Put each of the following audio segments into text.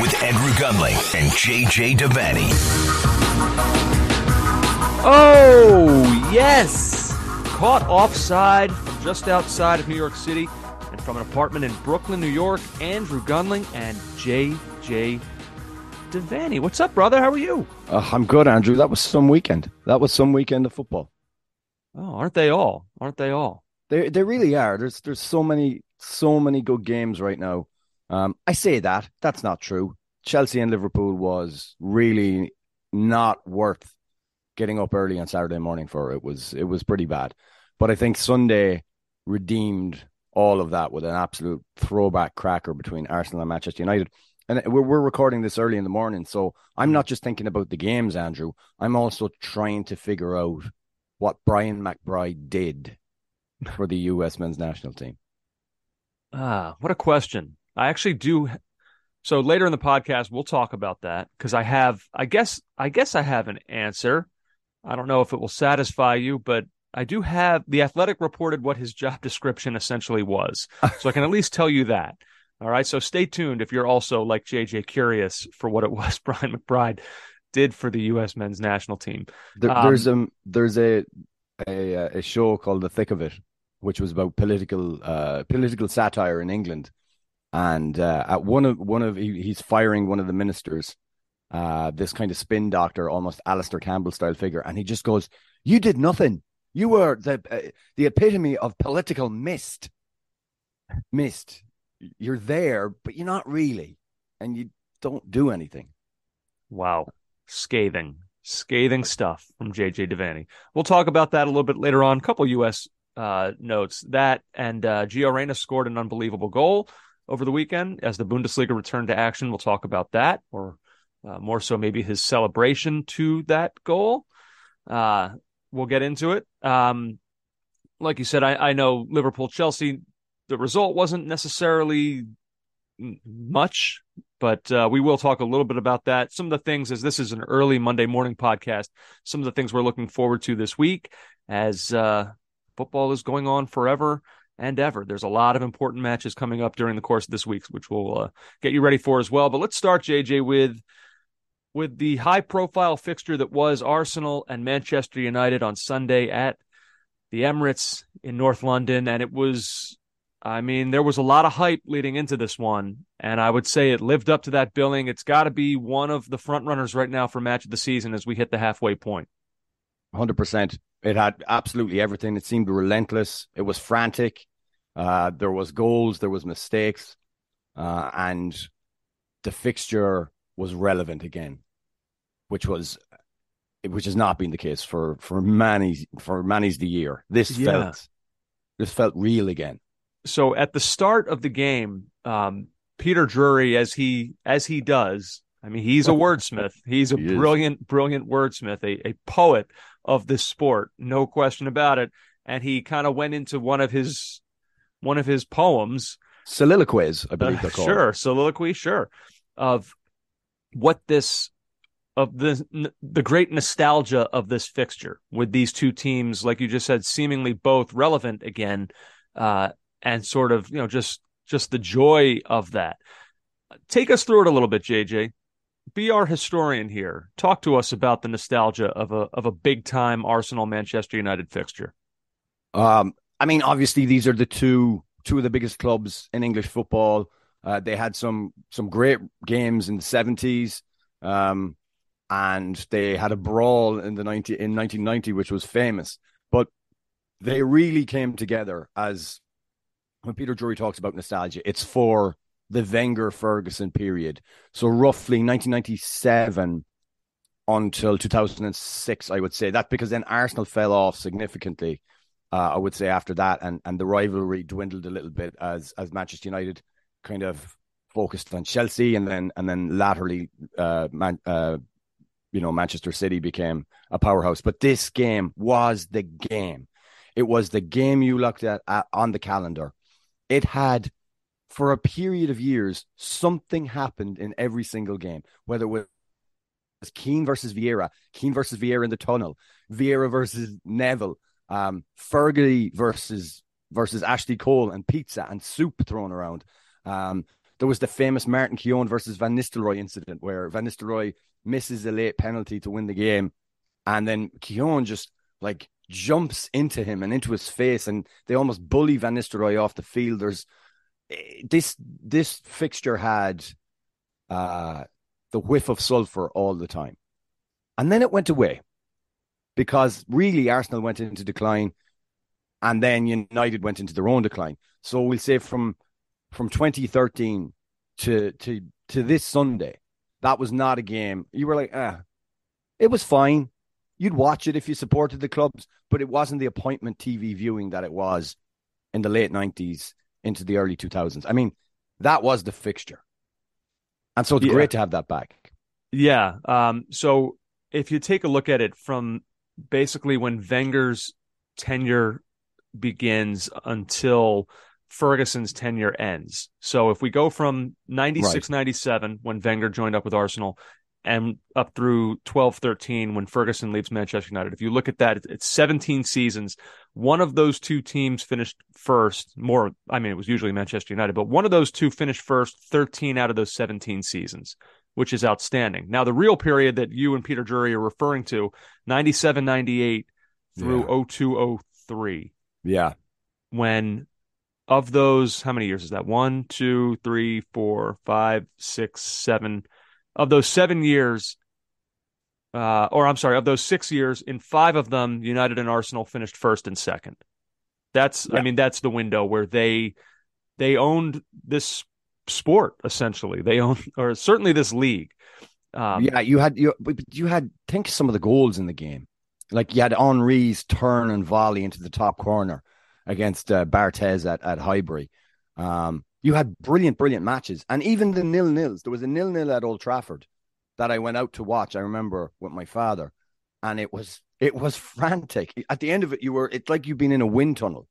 with Andrew Gunling and JJ Devaney. Oh, yes. Caught offside from just outside of New York City and from an apartment in Brooklyn, New York. Andrew Gunling and JJ Devaney. What's up, brother? How are you? Uh, I'm good, Andrew. That was some weekend. That was some weekend of football. Oh, aren't they all? Aren't they all? They they really are. There's there's so many so many good games right now. Um, I say that that's not true. Chelsea and Liverpool was really not worth getting up early on Saturday morning for. It was it was pretty bad, but I think Sunday redeemed all of that with an absolute throwback cracker between Arsenal and Manchester United. And we're we're recording this early in the morning, so I'm not just thinking about the games, Andrew. I'm also trying to figure out what Brian McBride did for the U.S. men's national team. Ah, what a question. I actually do. So later in the podcast, we'll talk about that because I have, I guess, I guess I have an answer. I don't know if it will satisfy you, but I do have the athletic reported what his job description essentially was. So I can at least tell you that. All right. So stay tuned if you're also like JJ curious for what it was Brian McBride did for the U.S. men's national team. There, um, there's a there's a, a a show called The Thick of It, which was about political uh, political satire in England and uh, at one of one of he, he's firing one of the ministers, uh, this kind of spin doctor, almost Alastair Campbell style figure, and he just goes, "You did nothing. You were the uh, the epitome of political mist. Mist. You're there, but you're not really, and you don't do anything." Wow, scathing, scathing stuff from JJ Devaney. We'll talk about that a little bit later on. A couple U.S. Uh, notes that and uh, Gio Reyna scored an unbelievable goal over the weekend as the Bundesliga returned to action. We'll talk about that, or uh, more so, maybe his celebration to that goal. Uh, we'll get into it. Um, like you said, I, I know Liverpool Chelsea. The result wasn't necessarily much, but uh, we will talk a little bit about that. Some of the things, as this is an early Monday morning podcast, some of the things we're looking forward to this week as uh, football is going on forever and ever. There's a lot of important matches coming up during the course of this week, which we'll uh, get you ready for as well. But let's start, JJ, with with the high profile fixture that was Arsenal and Manchester United on Sunday at the Emirates in North London. And it was, I mean, there was a lot of hype leading into this one. And I would say it lived up to that billing. It's got to be one of the front runners right now for match of the season as we hit the halfway point. 100%. It had absolutely everything. It seemed relentless. It was frantic. Uh, there was goals, there was mistakes, uh, and the fixture was relevant again, which was which has not been the case for for many for many's the year. This yeah. felt this felt real again. So at the start of the game, um, Peter Drury, as he as he does, I mean, he's a wordsmith. He's a he brilliant, is. brilliant wordsmith, a, a poet of this sport, no question about it. And he kind of went into one of his one of his poems soliloquies, I believe Uh, they're called. sure, soliloquy, sure, of what this of the the great nostalgia of this fixture with these two teams, like you just said, seemingly both relevant again, uh, and sort of you know just just the joy of that. Take us through it a little bit, JJ. Be our historian here. Talk to us about the nostalgia of a of a big time Arsenal Manchester United fixture. Um, I mean, obviously, these are the two two of the biggest clubs in English football. Uh, they had some some great games in the seventies, um, and they had a brawl in the ninety in nineteen ninety, which was famous. But they really came together as when Peter Drury talks about nostalgia. It's for the Wenger Ferguson period, so roughly nineteen ninety seven until two thousand and six. I would say that because then Arsenal fell off significantly. Uh, I would say after that, and and the rivalry dwindled a little bit as as Manchester United kind of focused on Chelsea, and then and then laterally, uh, man, uh, you know, Manchester City became a powerhouse. But this game was the game. It was the game you looked at, at on the calendar. It had, for a period of years, something happened in every single game, whether it was Keane versus Vieira, Keane versus Vieira in the tunnel, Vieira versus Neville, um, Fergie versus versus Ashley Cole and pizza and soup thrown around. Um, there was the famous Martin Keown versus Van Nistelrooy incident where Van Nistelrooy misses a late penalty to win the game, and then Keown just like jumps into him and into his face, and they almost bully Van Nistelrooy off the field. There's this this fixture had uh, the whiff of sulfur all the time, and then it went away because really Arsenal went into decline, and then United went into their own decline. So we'll say from from 2013 to to to this Sunday, that was not a game. You were like, ah, it was fine. You'd watch it if you supported the clubs, but it wasn't the appointment TV viewing that it was in the late 90s into the early 2000s. I mean, that was the fixture. And so it's Yeah. great to have that back. Yeah. Um, so if you take a look at it from basically when Wenger's tenure begins until Ferguson's tenure ends. So if we go from 96 97, when Wenger joined up with Arsenal, and up through 12 13, when Ferguson leaves Manchester United, if you look at that, it's 17 seasons. One of those two teams finished first. More, I mean, it was usually Manchester United, but one of those two finished first 13 out of those 17 seasons which is outstanding. Now, the real period that you and Peter Drury are referring to, 97 98 through Yeah. 02 03, Yeah. when of those, how many years is that? One, two, three, four, five, six, seven. Of those seven years, uh, or I'm sorry, of those six years, in five of them, United and Arsenal finished first and second. That's, I mean, that's the window where they they owned this sport essentially. They own, or certainly this league. Um, yeah, you had you you had think some of the goals in the game. Like you had Henry's turn and volley into the top corner against uh, Barthez at at Highbury. Um, you had brilliant, brilliant matches, and even the nil nils. There was a nil nil at Old Trafford that I went out to watch. I remember with my father, and it was it was frantic. At the end of it, you were it's like you've been in a wind tunnel.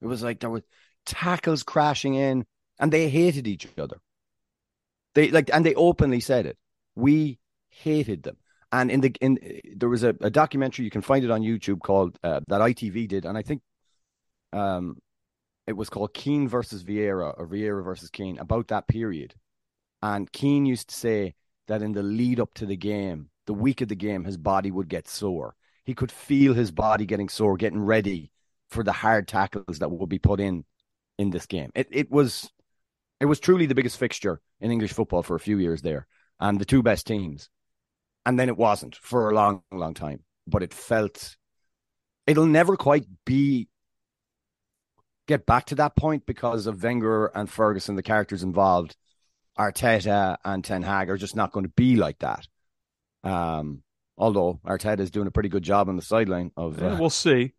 It was like there were tackles crashing in, and they hated each other. They like, and they openly said it. We hated them. And in the in there was a, a documentary you can find it on YouTube called uh, that ITV did, and I think um it was called Keane versus Vieira or Vieira versus Keane about that period. And Keane used to say that in the lead up to the game, the week of the game, his body would get sore. He could feel his body getting sore, getting ready for the hard tackles that would be put in in this game. It it was it was truly the biggest fixture in English football for a few years there, and the two best teams. And then it wasn't for a long, long time, but it felt it'll never quite be get back to that point because of Wenger and Ferguson, the characters involved. Arteta and Ten Hag are just not going to be like that. Um, although Arteta is doing a pretty good job on the sideline of, yeah, uh, we'll see.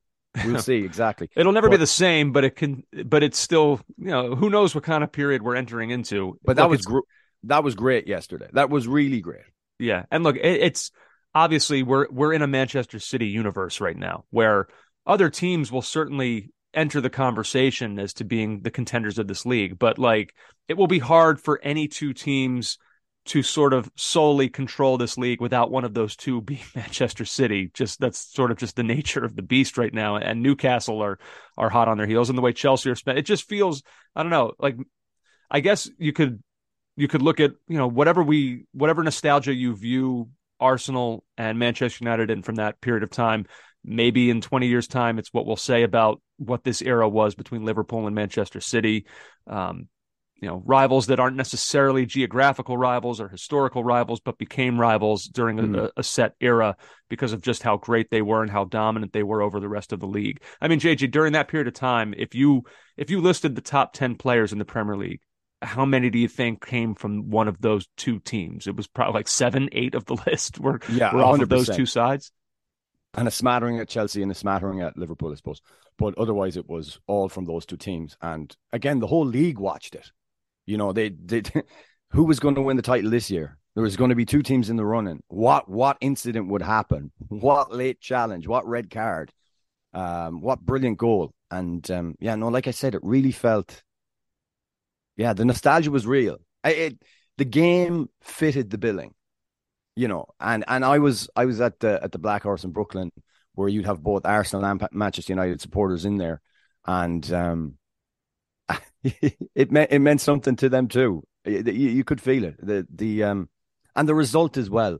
we'll see exactly. It'll never be the same, but it can. But it's still, you know, who knows what kind of period we're entering into. But that Look, was gr- that was great yesterday. That was really great. Yeah, and look, it, it's obviously we're we're in a Manchester City universe right now where other teams will certainly enter the conversation as to being the contenders of this league. But like, it will be hard for any two teams to sort of solely control this league without one of those two being Manchester City. Just that's sort of just the nature of the beast right now. And Newcastle are are hot on their heels, and the way Chelsea are spent, it just feels I don't know. Like I guess you could you could look at you know whatever we whatever nostalgia you view Arsenal and Manchester United in from that period of time. Maybe in 20 years' time, it's what we'll say about what this era was between Liverpool and Manchester City. Um, you know, rivals that aren't necessarily geographical rivals or historical rivals, but became rivals during a, mm. a, set era because of just how great they were and how dominant they were over the rest of the league. I mean, JJ, during that period of time, if you if you listed the top 10 players in the Premier League, how many do you think came from one of those two teams? It was probably like seven, eight of the list were, yeah, were off of those two sides. And a smattering at Chelsea and a smattering at Liverpool, I suppose. But otherwise, it was all from those two teams. And again, the whole league watched it. You know, they did. Who was going to win the title this year? There was going to be two teams in the running. What what incident would happen? What late challenge? What red card? Um, what brilliant goal? And um, yeah, no, like I said, it really felt yeah, the nostalgia was real. It, the game fitted the billing, you know, and and I was I was at the at the Black Horse in Brooklyn where you'd have both Arsenal and Manchester United supporters in there, and um, it meant it meant something to them too. You, you, could feel it. The the um, and the result as well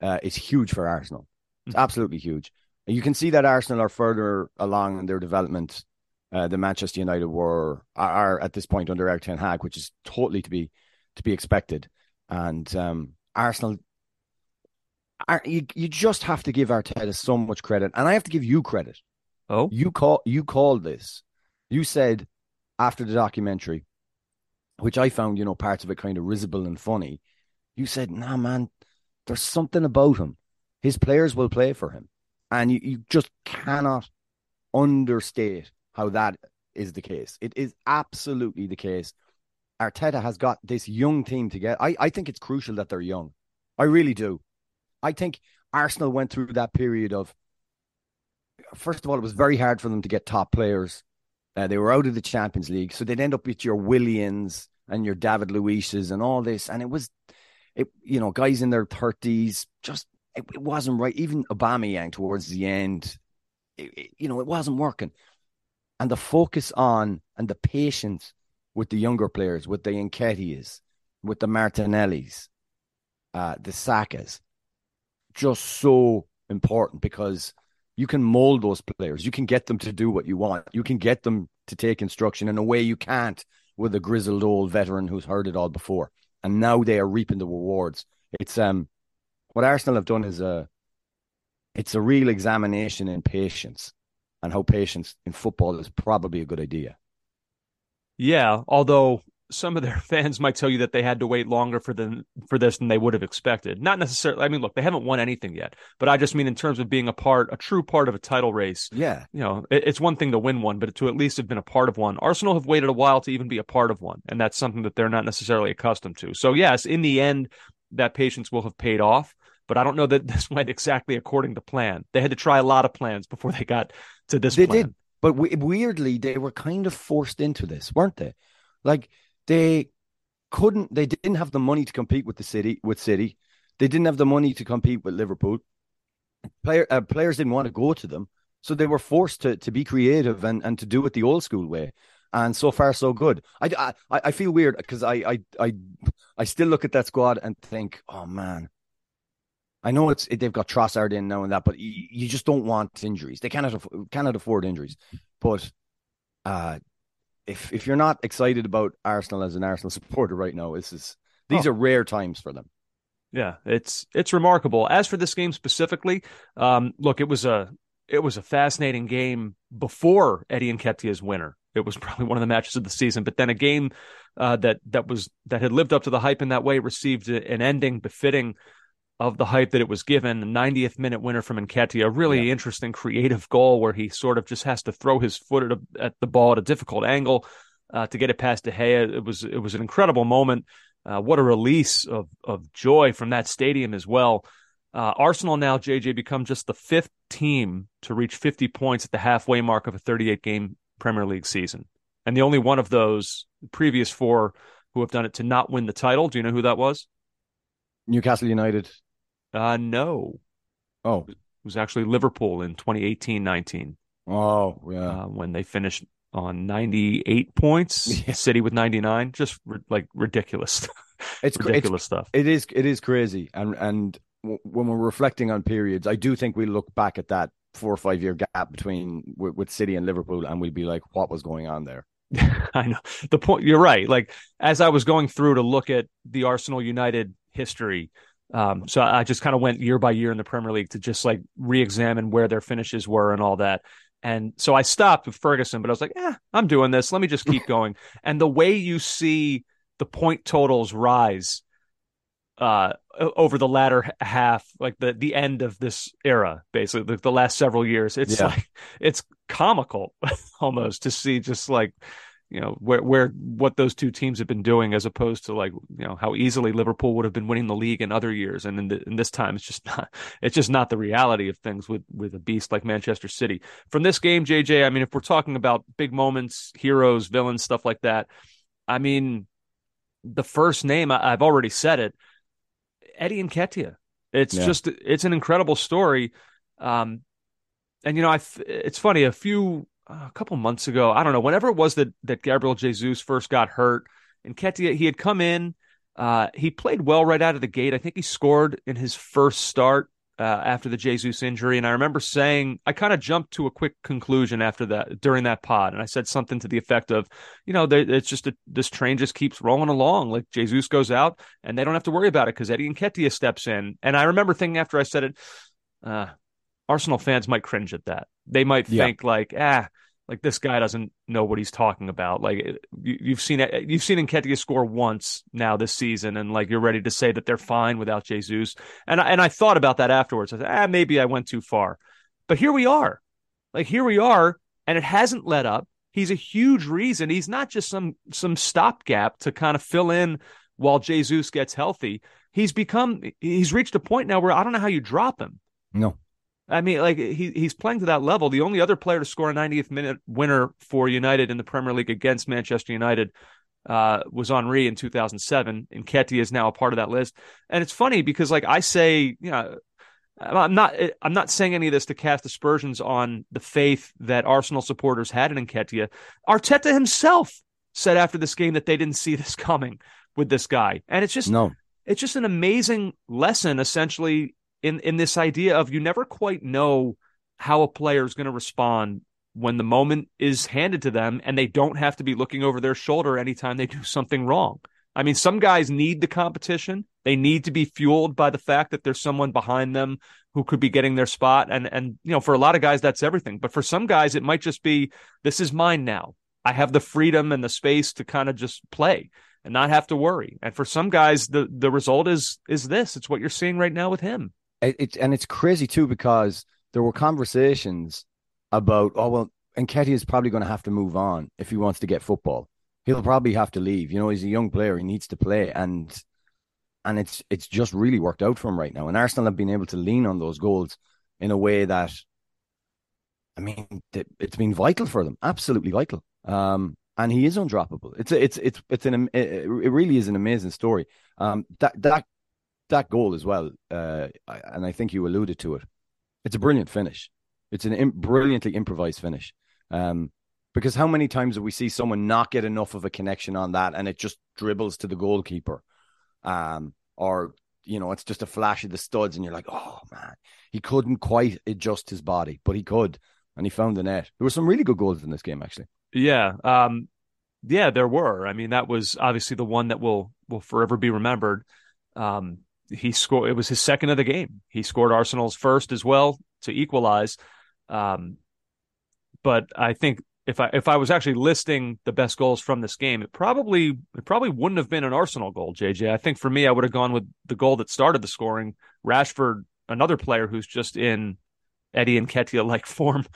uh, is huge for Arsenal. It's mm-hmm. absolutely huge. You can see that Arsenal are further along in their development uh, the Manchester United were are at this point under Erik Ten Hag, which is totally to be to be expected. And um, Arsenal, you you just have to give Arteta so much credit, and I have to give you credit. Oh, you call you called this. You said after the documentary, which I found you know parts of it kind of risible and funny. You said, "Nah, man, there's something about him. His players will play for him, and you, you just cannot understate how that is the case. It is absolutely the case. Arteta has got this young team together. I, I think it's crucial that they're young. I really do. I think Arsenal went through that period of, first of all, it was very hard for them to get top players. Uh, they were out of the Champions League, so they'd end up with your Willians and your David Luiz's and all this. And it was, it you know, guys in their thirties, just it, it, wasn't right. Even Aubameyang towards the end, it, you know, it wasn't working and the focus on and the patience with the younger players, with the Nketiahs, with the Martinellis, uh, the Sakas, just so important because you can mold those players. You can get them to do what you want. You can get them to take instruction in a way you can't with a grizzled old veteran who's heard it all before. And now they are reaping the rewards. It's um what Arsenal have done is a it's a real examination in patience and how patience in football is probably a good idea. Yeah, although some of their fans might tell you that they had to wait longer for them for this than they would have expected. Not necessarily. I mean, look, they haven't won anything yet, but I just mean in terms of being a part, a true part of a title race. Yeah, you know, it, it's one thing to win one, but to at least have been a part of one. Arsenal have waited a while to even be a part of one, and that's something that they're not necessarily accustomed to. So yes, in the end, that patience will have paid off. But I don't know that this went exactly according to plan. They had to try a lot of plans before they got to this. They plan. did, but weirdly, they were kind of forced into this, weren't they? Like they couldn't, they didn't have the money to compete with the city, with City. They didn't have the money to compete with Liverpool. Player, uh, players didn't want to go to them, so they were forced to to be creative and and to do it the old school way. And so far, so good. I I, I feel weird because I, I I I still look at that squad and think, oh man, I know it's they've got Trossard in now and that, but you, you just don't want injuries. They cannot cannot afford injuries. But uh, if if you're not excited about Arsenal as an Arsenal supporter right now, this is these oh. are rare times for them. Yeah, it's it's remarkable. As for this game specifically, um, look, it was a it was a fascinating game before Eddie and Nketiah's winner. It was probably one of the matches of the season, but then a game uh, that that was that had lived up to the hype in that way received an ending befitting of the hype that it was given. The 90th minute winner from Nketiah, a really yeah. interesting, creative goal where he sort of just has to throw his foot at, a, at the ball at a difficult angle uh, to get it past De Gea. It was it was an incredible moment. Uh, what a release of of joy from that stadium as well. Uh, Arsenal now, JJ, become just the fifth team to reach 50 points at the halfway mark of a 38 game Premier League season, and the only one of those previous four who have done it to not win the title. Do you know who that was? Newcastle United. Uh, no. Oh, it was actually Liverpool in 2018-19. Oh, yeah. Uh, when they finished on 98 points, yeah. City with 99, just like ridiculous. It's ridiculous it's, stuff. It is it is crazy, and and w- when we're reflecting on periods, I do think we look back at that four or five year gap between with, with City and Liverpool, and we'd be like, what was going on there? I know the point. You're right. Like as I was going through to look at the Arsenal United history, um, so I just kind of went year by year in the Premier League to just like re-examine where their finishes were and all that. And so I stopped with Ferguson, but I was like, "Yeah, I'm doing this. Let me just keep going." and the way you see the point totals rise uh, over the latter half, like the the end of this era, basically the, the last several years. It's yeah. like it's comical almost to see just like you know where where what those two teams have been doing as opposed to like you know how easily Liverpool would have been winning the league in other years and in, the, in this time it's just not it's just not the reality of things with with a beast like Manchester City from this game JJ I mean if we're talking about big moments heroes villains stuff like that I mean the first name I, have already said it, Eddie and Nketiah. It's yeah. just it's an incredible story. Um, and you know, I it's funny. A few a couple months ago, I don't know, whenever it was that that Gabriel Jesus first got hurt, and Nketiah he had come in. Uh, he played well right out of the gate. I think he scored in his first start uh, after the Jesus injury. And I remember saying, I kind of jumped to a quick conclusion after that during that pod. And I said something to the effect of, you know, it's just a, this train just keeps rolling along. Like Jesus goes out and they don't have to worry about it because Eddie Nketiah steps in. And I remember thinking after I said it, uh, Arsenal fans might cringe at that. They might yeah. think like, ah, like this guy doesn't know what he's talking about. Like you, have seen it, you've seen Nketiah score once now this season, and like you're ready to say that they're fine without Jesus. And I, and I thought about that afterwards. I said, ah, maybe I went too far, but here we are. Like here we are, and it hasn't let up. He's a huge reason. He's not just some some stopgap to kind of fill in while Jesus gets healthy. He's become he's reached a point now where I don't know how you drop him. No. I mean, like he he's playing to that level. The only other player to score a 90th minute winner for United in the Premier League against Manchester United uh, was Henry in 2007, and Nketiah is now a part of that list. And it's funny because, like I say, you know, I'm not I'm not saying any of this to cast aspersions on the faith that Arsenal supporters had in Nketiah. Arteta himself said after this game that they didn't see this coming with this guy, and it's just no. It's just an amazing lesson, essentially, in in this idea of you never quite know how a player is going to respond when the moment is handed to them and they don't have to be looking over their shoulder anytime they do something wrong. I mean, some guys need the competition. They need to be fueled by the fact that there's someone behind them who could be getting their spot. And and you know, for a lot of guys, that's everything. But for some guys, it might just be this is mine now. I have the freedom and the space to kind of just play and not have to worry. And for some guys, the the result is is this. It's what you're seeing right now with him. It, it, and it's crazy too because there were conversations about oh well, Nketiah is probably going to have to move on if he wants to get football. He'll probably have to leave. You know, he's a young player; he needs to play, and and it's it's just really worked out for him right now. And Arsenal have been able to lean on those goals in a way that, I mean, it's been vital for them, absolutely vital. Um, and he is undroppable. It's a, it's it's it's an it really is an amazing story. Um, that that that goal as well, uh, and I think you alluded to it. It's a brilliant finish. It's an Im- brilliantly improvised finish. Um, because how many times do we see someone not get enough of a connection on that, and it just dribbles to the goalkeeper, um, or you know, it's just a flash of the studs, and you're like, oh man, he couldn't quite adjust his body, but he could, and he found the net. There were some really good goals in this game, actually. Yeah, um, yeah, there were. I mean, that was obviously the one that will will forever be remembered. Um, he scored. It was his second of the game. He scored Arsenal's first as well to equalize. Um, but I think if I if I was actually listing the best goals from this game, it probably it probably wouldn't have been an Arsenal goal, JJ. I think for me, I would have gone with the goal that started the scoring. Rashford, another player who's just in Eddie Nketiah like form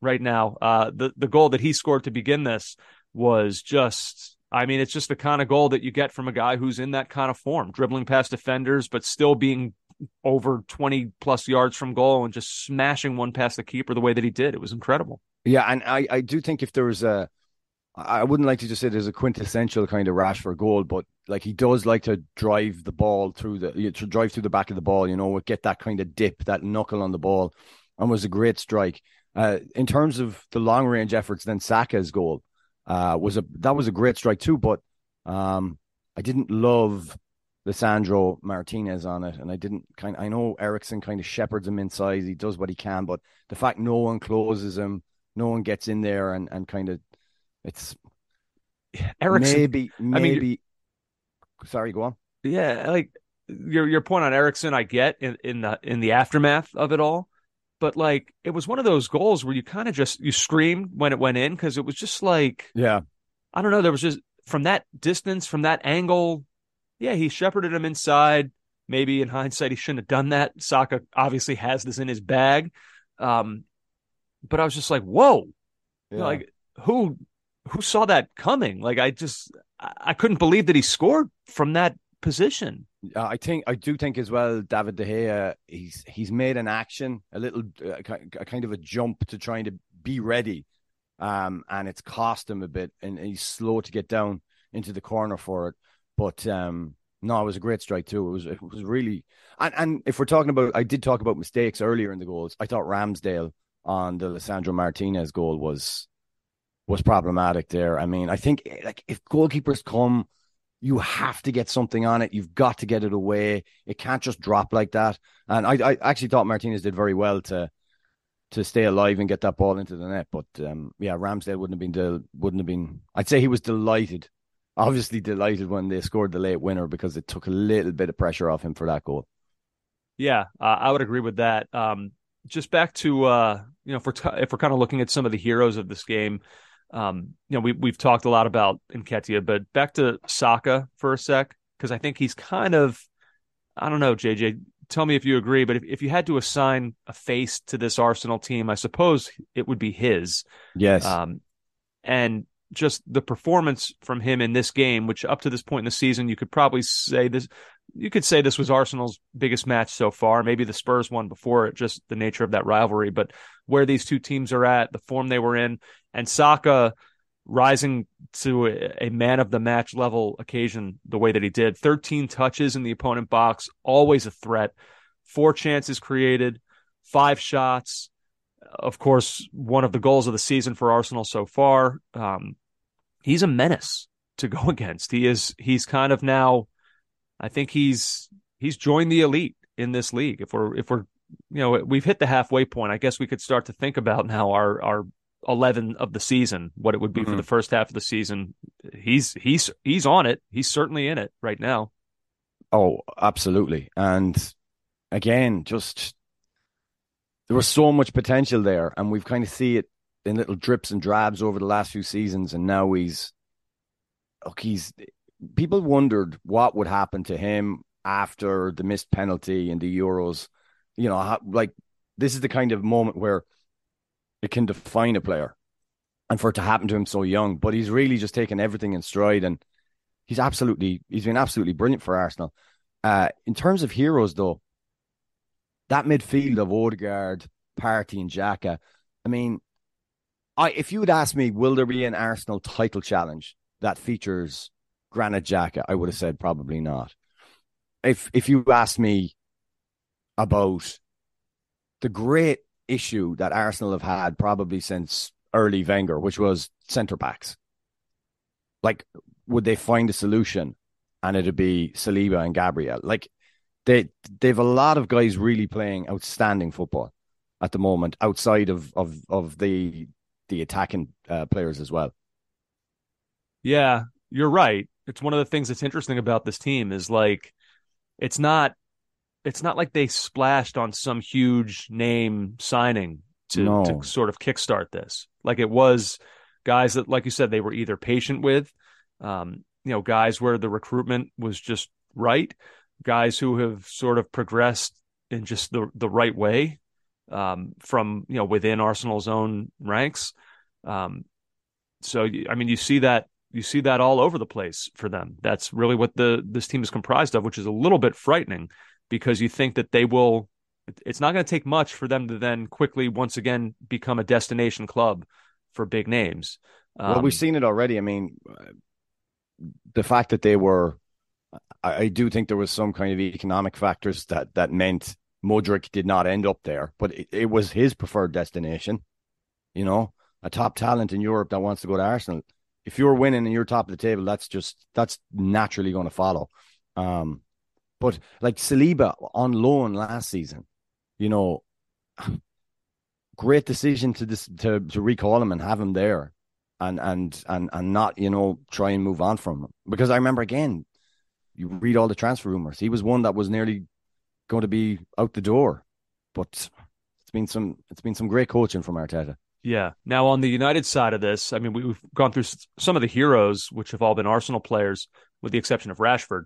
right now. Uh, the the goal that he scored to begin this was just I mean, it's just the kind of goal that you get from a guy who's in that kind of form, dribbling past defenders, but still being over 20 plus yards from goal and just smashing one past the keeper the way that he did. It was incredible. Yeah, and I, I do think if there was a, I wouldn't like to just say there's a quintessential kind of Rashford goal, but like he does like to drive the ball through the to drive through the back of the ball, you know, get that kind of dip, that knuckle on the ball, and was a great strike. Uh, in terms of the long range efforts, then Saka's goal uh, was a that was a great strike too, but um, I didn't love Lisandro Martinez on it, and I didn't kind. I know Eriksen kind of shepherds him inside; he does what he can, but the fact no one closes him, no one gets in there, and and kind of it's Eriksen. maybe maybe. I mean, sorry, go on. Yeah, like your your point on Eriksen, I get in, in the in the aftermath of it all, but like it was one of those goals where you kind of just you screamed when it went in because it was just like yeah, I don't know. There was just from that distance, from that angle, yeah, he shepherded him inside. Maybe in hindsight, he shouldn't have done that. Saka obviously has this in his bag, um, but I was just like, whoa, yeah. like who who saw that coming? Like I just I couldn't believe that he scored from that position. Uh, I think I do think as well, David De Gea. He's he's made an action, a little, uh, a kind of a jump to trying to be ready, um, and it's cost him a bit, and he's slow to get down into the corner for it. But um, no, it was a great strike too. It was it was really, and and if we're talking about, I did talk about mistakes earlier in the goals. I thought Ramsdale on the Lisandro Martinez goal was was problematic there. I mean, I think like if goalkeepers come, you have to get something on it. You've got to get it away. It can't just drop like that. And I, I actually thought Martinez did very well to to stay alive and get that ball into the net. But um, yeah, Ramsdale wouldn't have been del- wouldn't have been. I'd say he was delighted, obviously delighted when they scored the late winner because it took a little bit of pressure off him for that goal. Yeah, uh, I would agree with that. Um, just back to uh, you know, if we're t- if we're kind of looking at some of the heroes of this game, um, you know, we we've talked a lot about Nketiah, but back to Saka for a sec because I think he's kind of, I don't know, JJ. Tell me if you agree, but if, if you had to assign a face to this Arsenal team, I suppose it would be his. Yes. Um, and just the performance from him in this game, which up to this point in the season, you could probably say this, you could say this was Arsenal's biggest match so far. Maybe the Spurs one before it, just the nature of that rivalry. But where these two teams are at, the form they were in, and Saka rising to a, man of the match level occasion the way that he did 13 touches in the opponent box always a threat four chances created five shots of course one of the goals of the season for arsenal so far um, he's a menace to go against he is he's kind of now i think he's he's joined the elite in this league if we're if we're you know we've hit the halfway point i guess we could start to think about now our our 11 of the season, what it would be mm-hmm. for the first half of the season. He's he's he's on it. He's certainly in it right now. Oh, absolutely. And again, just there was so much potential there and we've kind of see it in little drips and drabs over the last few seasons and now he's look, he's people wondered what would happen to him after the missed penalty in the Euros. You know, like this is the kind of moment where it can define a player. And for it to happen to him so young, but he's really just taken everything in stride and he's absolutely he's been absolutely brilliant for Arsenal. Uh, in terms of heroes though, that midfield of Odegaard, Partey and Xhaka, I mean, I if you would ask me, will there be an Arsenal title challenge that features Granit Xhaka, I would have said probably not. If if you asked me about the great issue that Arsenal have had probably since early Wenger, which was centre backs. Like, would they find a solution and it'd be Saliba and Gabriel? Like, they they've a lot of guys really playing outstanding football at the moment, outside of of of the the attacking uh, players as well. Yeah, you're right. It's one of the things that's interesting about this team is like it's not it's not like they splashed on some huge name signing to, no. to sort of kickstart this. Like it was guys that, like you said, they were either patient with, um, you know, guys where the recruitment was just right, guys who have sort of progressed in just the the right way um, from you know within Arsenal's own ranks. Um, so I mean, you see that you see that all over the place for them. That's really what the this team is comprised of, which is a little bit frightening because you think that they will It's not going to take much for them to then quickly once again become a destination club for big names. Um, well, we've um, seen it already. I mean, the fact that they were, I, I, do think there was some kind of economic factors that that meant Mudryk did not end up there, but it, it was his preferred destination. You know, a top talent in Europe that wants to go to Arsenal. If you're winning and you're top of the table, that's just that's naturally going to follow. Um, but like Saliba on loan last season, you know, great decision to this to to recall him and have him there, and and and and not you know try and move on from him because I remember again, you read all the transfer rumors. He was one that was nearly going to be out the door, but it's been some it's been some great coaching from Arteta. Yeah. Now on the United side of this, I mean, we've gone through some of the heroes, which have all been Arsenal players, with the exception of Rashford.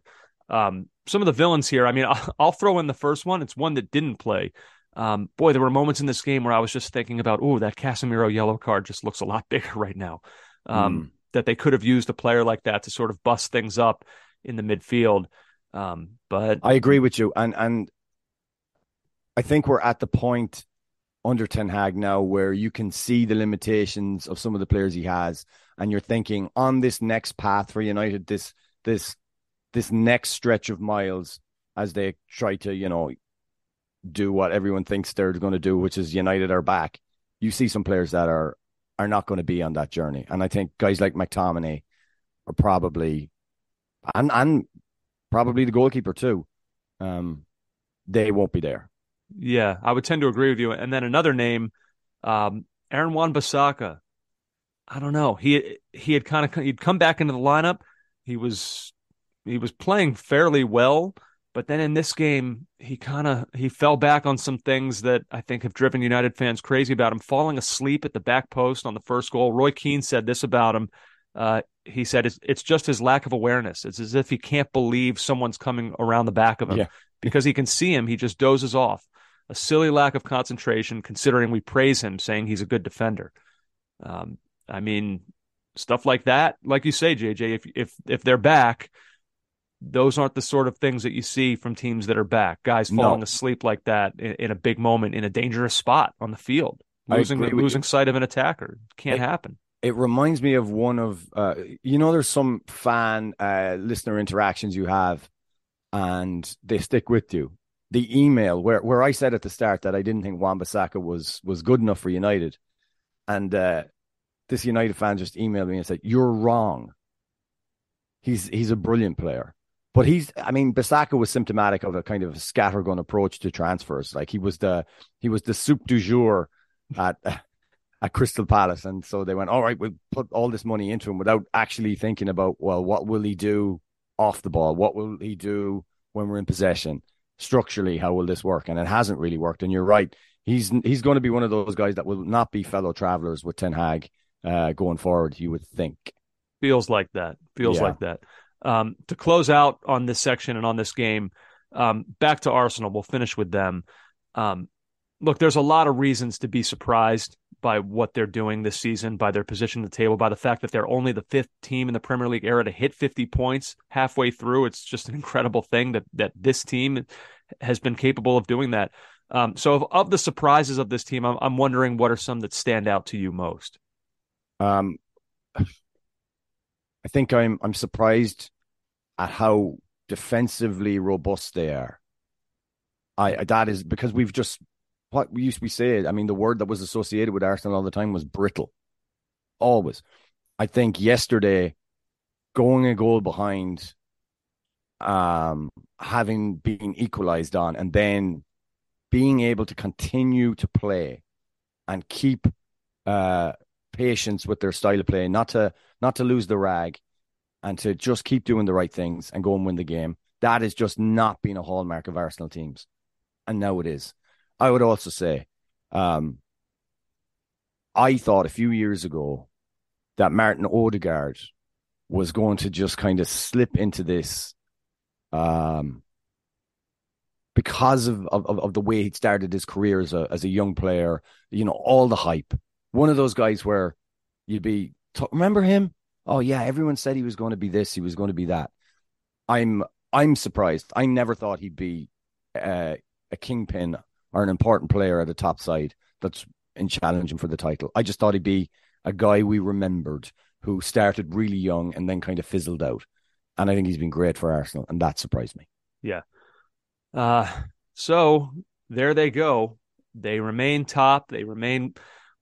Um, some of the villains here. I mean, I'll, I'll, throw in the first one. It's one that didn't play. Um, boy, there were moments in this game where I was just thinking about, oh, that Casemiro yellow card just looks a lot bigger right now. Um, mm. That they could have used a player like that to sort of bust things up in the midfield. Um, but I agree with you, and and I think we're at the point under Ten Hag now where you can see the limitations of some of the players he has, and you're thinking on this next path for United, this this this next stretch of miles as they try to, you know, do what everyone thinks they're going to do, which is United are back. You see some players that are are not going to be on that journey, and I think guys like McTominay are probably, and and probably the goalkeeper too. Um, they won't be there. Yeah, I would tend to agree with you. And then another name, um, Aaron Wan-Bissaka. I don't know. He he had kind of he'd come back into the lineup. He was he was playing fairly well, but then in this game he kind of he fell back on some things that I think have driven United fans crazy about him. Falling asleep at the back post on the first goal. Roy Keane said this about him. Uh, he said it's, it's just his lack of awareness. It's as if he can't believe someone's coming around the back of him yeah. because he can see him. He just dozes off a silly lack of concentration, considering we praise him, saying he's a good defender. Um, I mean, stuff like that, like you say, JJ, if if if they're back, those aren't the sort of things that you see from teams that are back. Guys falling no. asleep like that in, in, a big moment in a dangerous spot on the field, losing losing sight of an attacker can't it, happen. It reminds me of one of uh, you know, there's some fan uh, listener interactions you have, and they stick with you the email where where I said at the start that I didn't think Wan-Bissaka was was good enough for United, and uh, this United fan just emailed me and said, "You're wrong. He's he's a brilliant player." But he's, I mean, Bissaka was symptomatic of a kind of scattergun approach to transfers. Like he was the he was the soup du jour at at Crystal Palace, and so they went, "All right, we'll put all this money into him without actually thinking about, well, what will he do off the ball? What will he do when we're in possession?" Structurally how will this work? And it hasn't really worked. And you're right. He's he's going to be one of those guys that will not be fellow travelers with Ten Hag uh, going forward you would think. Feels like that. Feels yeah. like that. Um, to close out on this section and on this game um, back to Arsenal. We'll finish with them. Um, look there's a lot of reasons to be surprised by what they're doing this season, by their position at the table, by the fact that they're only the fifth team in the Premier League era to hit 50 points halfway through. It's just an incredible thing that that this team has been capable of doing that. Um, so, of, of, the surprises of this team, I'm, I'm, wondering what are some that stand out to you most. Um, I think I'm I'm surprised at how defensively robust they are. I that is because we've just what we used to be saying. I mean, the word that was associated with Arsenal all the time was brittle. Always. I think yesterday, going a goal behind, um, having been equalized on, and then being able to continue to play and keep uh, patience with their style of play, not to not to lose the rag, and to just keep doing the right things and go and win the game. That has just not been a hallmark of Arsenal teams, and now it is. I would also say, um, I thought a few years ago that Martin Odegaard was going to just kind of slip into this, um, because of, of of the way he started his career as a as a young player. You know, all the hype. One of those guys where you'd be remember him. Oh yeah, everyone said he was going to be this, he was going to be that. I'm I'm surprised. I never thought he'd be uh, a kingpin or an important player at a top side that's in challenging for the title. I just thought he'd be a guy we remembered who started really young and then kind of fizzled out. And I think he's been great for Arsenal, and that surprised me. Yeah. Uh, so there they go. They remain top. They remain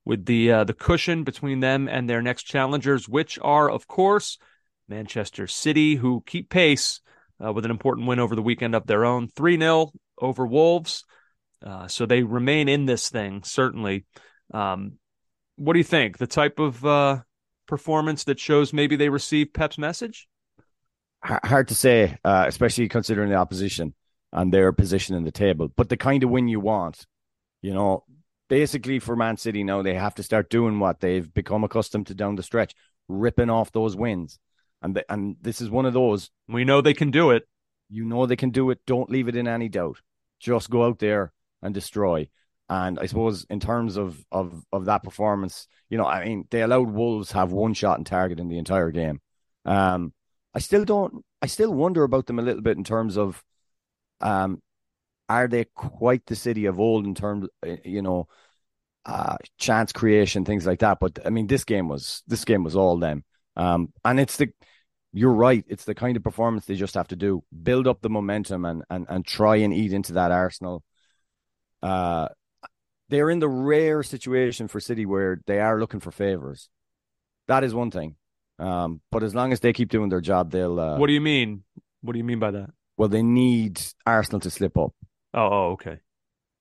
with the uh, the cushion between them and their next challengers, which are, of course, Manchester City, who keep pace uh, with an important win over the weekend of their own, three 0 over Wolves. Uh, so they remain in this thing certainly. Um, what do you think? The type of uh, performance that shows maybe they received Pep's message? Hard to say, uh, especially considering the opposition and their position in the table. But the kind of win you want, you know, basically for Man City now, they have to start doing what they've become accustomed to down the stretch, ripping off those wins. And the, and this is one of those. We know they can do it. You know they can do it. Don't leave it in any doubt. Just go out there and destroy. And I suppose in terms of of of that performance, you know, I mean, they allowed Wolves have one shot and target in the entire game. Um, I still don't. I still wonder about them a little bit in terms of, um, are they quite the city of old in terms, uh, you know, uh, chance creation, things like that. But I mean, this game was this game was all them. Um, and it's the you're right. It's the kind of performance they just have to do, build up the momentum, and and and try and eat into that Arsenal. Uh, they're in the rare situation for City where they are looking for favors. That is one thing. Um, but as long as they keep doing their job, they'll. Uh, what do you mean? What do you mean by that? Well, they need Arsenal to slip up. Oh, oh okay.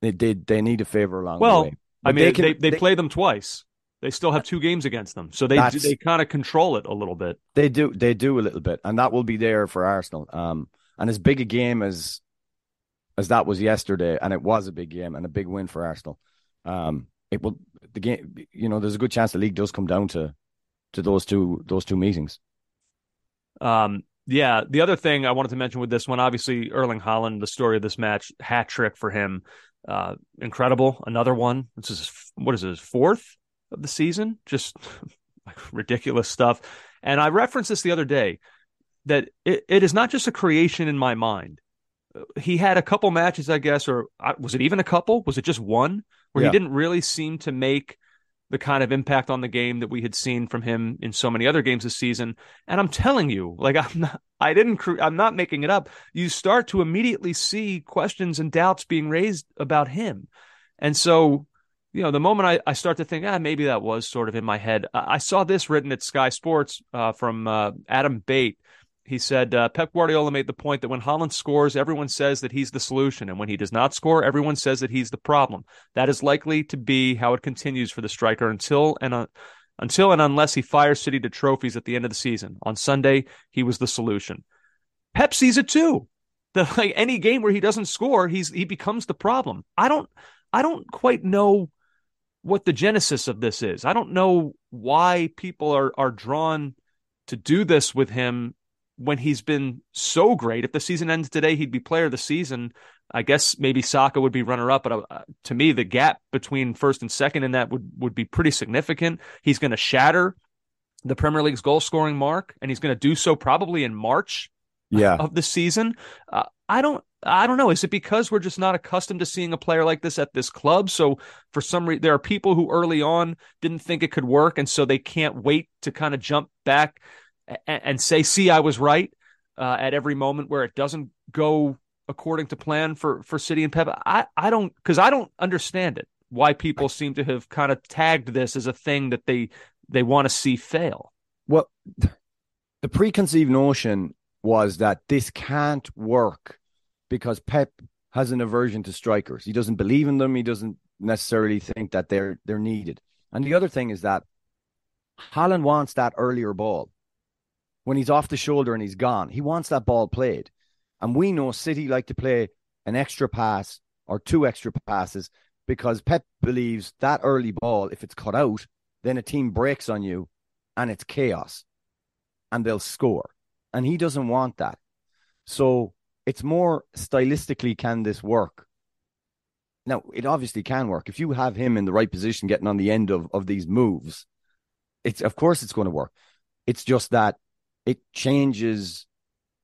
They did. They, they need a favor along well, the way. Well, I mean, they, can, they, they, they, play them twice. They still have two games against them, so they they kind of control it a little bit. They do. They do a little bit, and that will be there for Arsenal. Um, and as big a game as as that was yesterday, and it was a big game and a big win for Arsenal. Um, it will the game. You know, there's a good chance the league does come down to to those two those two meetings. Um, yeah. The other thing I wanted to mention with this one, obviously, Erling Haaland, the story of this match, hat trick for him, uh, incredible. Another one. This is what is his fourth of the season? Just like ridiculous stuff. And I referenced this the other day that it, it is not just a creation in my mind he had a couple matches, I guess, or uh, was it even a couple? Was it just one where yeah. he didn't really seem to make the kind of impact on the game that we had seen from him in so many other games this season? And I'm telling you, like I'm not, I didn't, I'm not making it up. You start to immediately see questions and doubts being raised about him, and so. You know, the moment I, I start to think, ah, maybe that was sort of in my head. I, I saw this written at Sky Sports uh, from uh, Adam Bate, he said uh, Pep Guardiola made the point that when Haaland scores, everyone says that he's the solution, and when he does not score, everyone says that he's the problem. That is likely to be how it continues for the striker until and uh, until and unless he fires City to trophies at the end of the season. On Sunday, he was the solution. Pep sees it too. Like any game where he doesn't score, he's he becomes the problem. I don't I don't quite know what the genesis of this is. I don't know why people are are drawn to do this with him when he's been so great. If the season ends today, he'd be player of the season. I guess maybe Saka would be runner up, but uh, to me, the gap between first and second in that would, would be pretty significant. He's going to shatter the Premier League's goal scoring mark, and he's going to do so probably in March yeah. of the season. Uh, I don't. I don't know. Is it because we're just not accustomed to seeing a player like this at this club? So for some reason, there are people who early on didn't think it could work, and so they can't wait to kind of jump back and, say, "See, I was right." Uh, at every moment where it doesn't go according to plan for for City and Pep, I I don't because I don't understand it. Why people seem to have kind of tagged this as a thing that they they want to see fail. Well, the preconceived notion was that this can't work because Pep has an aversion to strikers. He doesn't believe in them. He doesn't necessarily think that they're they're needed. And the other thing is that Haaland wants that earlier ball when he's off the shoulder and he's gone. He wants that ball played. And we know City like to play an extra pass or two extra passes because Pep believes that early ball, if it's cut out, then a team breaks on you and it's chaos and they'll score. And he doesn't want that. So it's more stylistically, can this work? Now, it obviously can work. If you have him in the right position, getting on the end of, of these moves, it's of course it's going to work. It's just that it changes.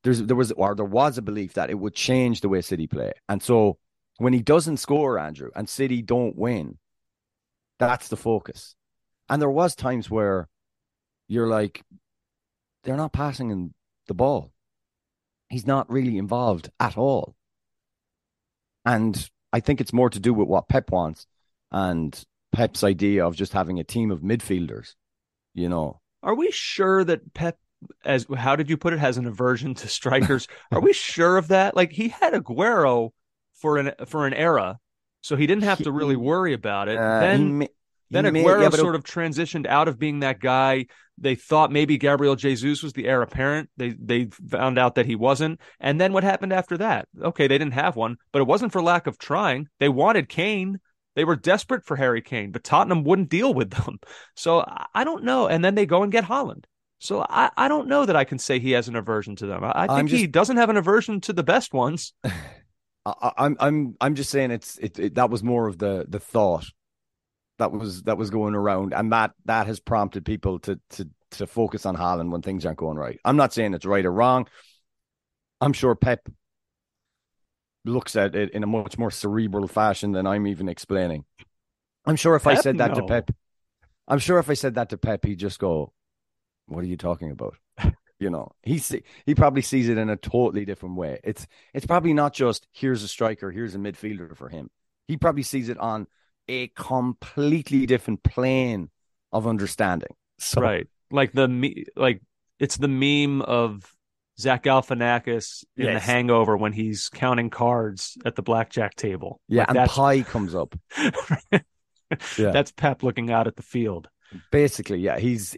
There's there was or there was a belief that it would change the way City play, and so when he doesn't score, Andrew, and City don't win, that's the focus. And there was times where you're like, they're not passing him the ball. He's not really involved at all. And I think it's more to do with what Pep wants and Pep's idea of just having a team of midfielders, you know. Are we sure that Pep as how did you put it has an aversion to strikers? Are we sure of that? Like he had Aguero for an for an era, so he didn't have to really worry about it. Uh, then may, then Aguero yeah, sort of transitioned out of being that guy. They thought maybe Gabriel Jesus was the heir apparent. They they found out that he wasn't. And then what happened after that? Okay, they didn't have one, but it wasn't for lack of trying. They wanted Kane. They were desperate for Harry Kane, but Tottenham wouldn't deal with them. So I don't know. And then they go and get Haaland. So I, I don't know that I can say he has an aversion to them. I, I think just, he doesn't have an aversion to the best ones. I, I'm I'm I'm just saying it's it, it, that was more of the the thought that was that was going around, and that that has prompted people to to to focus on Haaland when things aren't going right. I'm not saying it's right or wrong. I'm sure Pep looks at it in a much more cerebral fashion than I'm even explaining. I'm sure if Pep, I said that no. to Pep, I'm sure if I said that to Pep, he'd just go, what are you talking about? you know, he see, he probably sees it in a totally different way. It's it's probably not just here's a striker, here's a midfielder for him. He probably sees it on a completely different plane of understanding. So, right, like the me, like it's the meme of Zach Galifianakis in yes. The Hangover when he's counting cards at the blackjack table. Yeah, like and that's... pie comes up. yeah. That's Pep looking out at the field. Basically, yeah, he's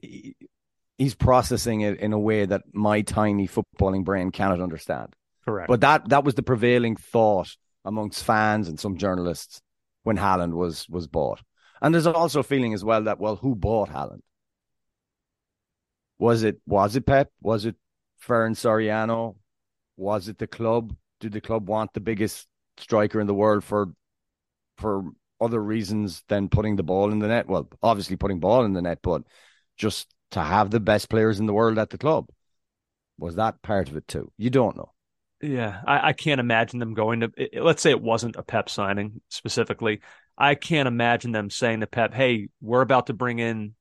he's processing it in a way that my tiny footballing brain cannot understand. Correct. But that that was the prevailing thought amongst fans and some journalists when Haaland was was bought. And there's also a feeling as well that well, who bought Haaland? Was it was it Pep? Was it Ferran Soriano? Was it the club? Did the club want the biggest striker in the world for for other reasons than putting the ball in the net? Well, obviously putting ball in the net, but just to have the best players in the world at the club. Was that part of it too? You don't know. Yeah, I, I can't imagine them going to. Let's say it wasn't a Pep signing specifically. I can't imagine them saying to Pep, "Hey, we're about to bring in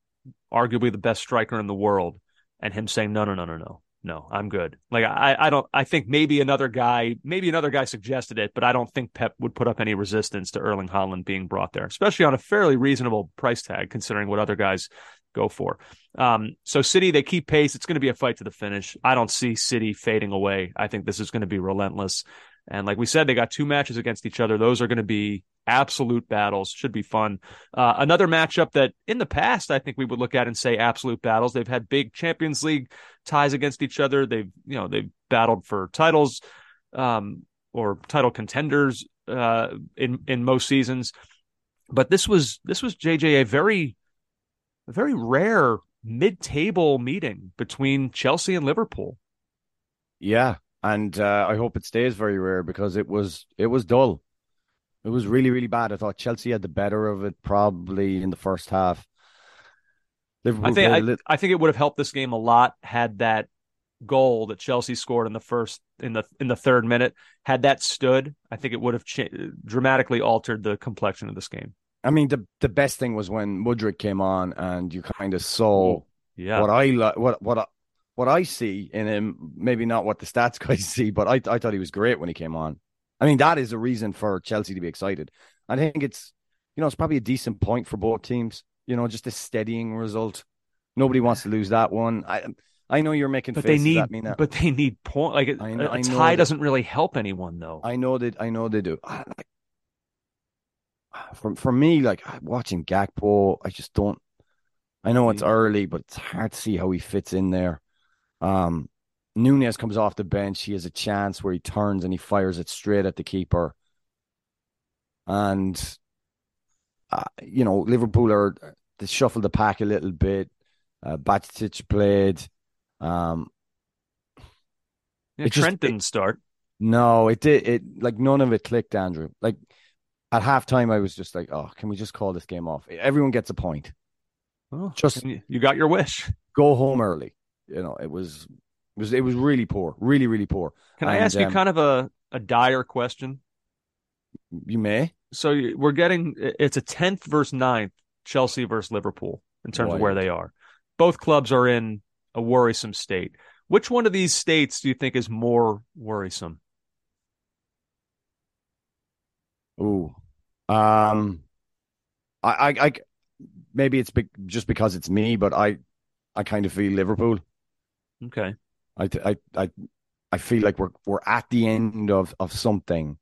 arguably the best striker in the world," and him saying, "No, no, no, no, no, no, I'm good." Like I, I don't. I think maybe another guy, maybe another guy suggested it, but I don't think Pep would put up any resistance to Erling Haaland being brought there, especially on a fairly reasonable price tag considering what other guys go for. Um, so City, they keep pace. It's going to be a fight to the finish. I don't see City fading away. I think this is going to be relentless. And like we said, they got two matches against each other. Those are going to be absolute battles. Should be fun. Uh, another matchup that in the past, I think we would look at and say absolute battles. They've had big Champions League ties against each other. They've, you know, they've battled for titles, um, or title contenders, uh, in, in most seasons. But this was, this was JJ a very, very rare mid-table meeting between Chelsea and Liverpool. Yeah, and uh, I hope it stays very rare because it was it was dull. It was really really bad. I thought Chelsea had the better of it probably in the first half. Liverpool I think I, I think it would have helped this game a lot had that goal that Chelsea scored in the first in the in the third minute had that stood. I think it would have cha- dramatically altered the complexion of this game. I mean, the the best thing was when Mudryk came on, and you kind of saw yeah. what I like, what what I, what I see in him. Maybe not what the stats guys see, but I I thought he was great when he came on. I mean, that is a reason for Chelsea to be excited. I think it's you know it's probably a decent point for both teams. You know, just a steadying result. Nobody wants to lose that one. I I know you're making but they need, me but they need point. Like I know, a tie doesn't really help anyone, though. I know that. I know they do. I, for for me, like watching Gakpo, I just don't. I know it's early, but it's hard to see how he fits in there. Um, Nunez comes off the bench. He has a chance where he turns and he fires it straight at the keeper. And, uh, you know, Liverpool are they shuffled the pack a little bit. Uh, Bajcetic played. Um, yeah, Trent just, didn't start. No, it did. It like none of it clicked, Andrew. Like at halftime, I was just like, "Oh, can we just call this game off? Everyone gets a point. Well, just you got your wish. Go home early. You know, it was it was it was really poor, really really poor. Can and, I ask you um, kind of a a dire question? You may. So we're getting it's a tenth versus 9th, Chelsea versus Liverpool in terms of where they are. Both clubs are in a worrisome state. Which one of these states do you think is more worrisome? Ooh. Um, I, I, I maybe it's be, just because it's me, but I, I kind of feel Liverpool. Okay. I, I, I, I feel like we're we're at the end of of something,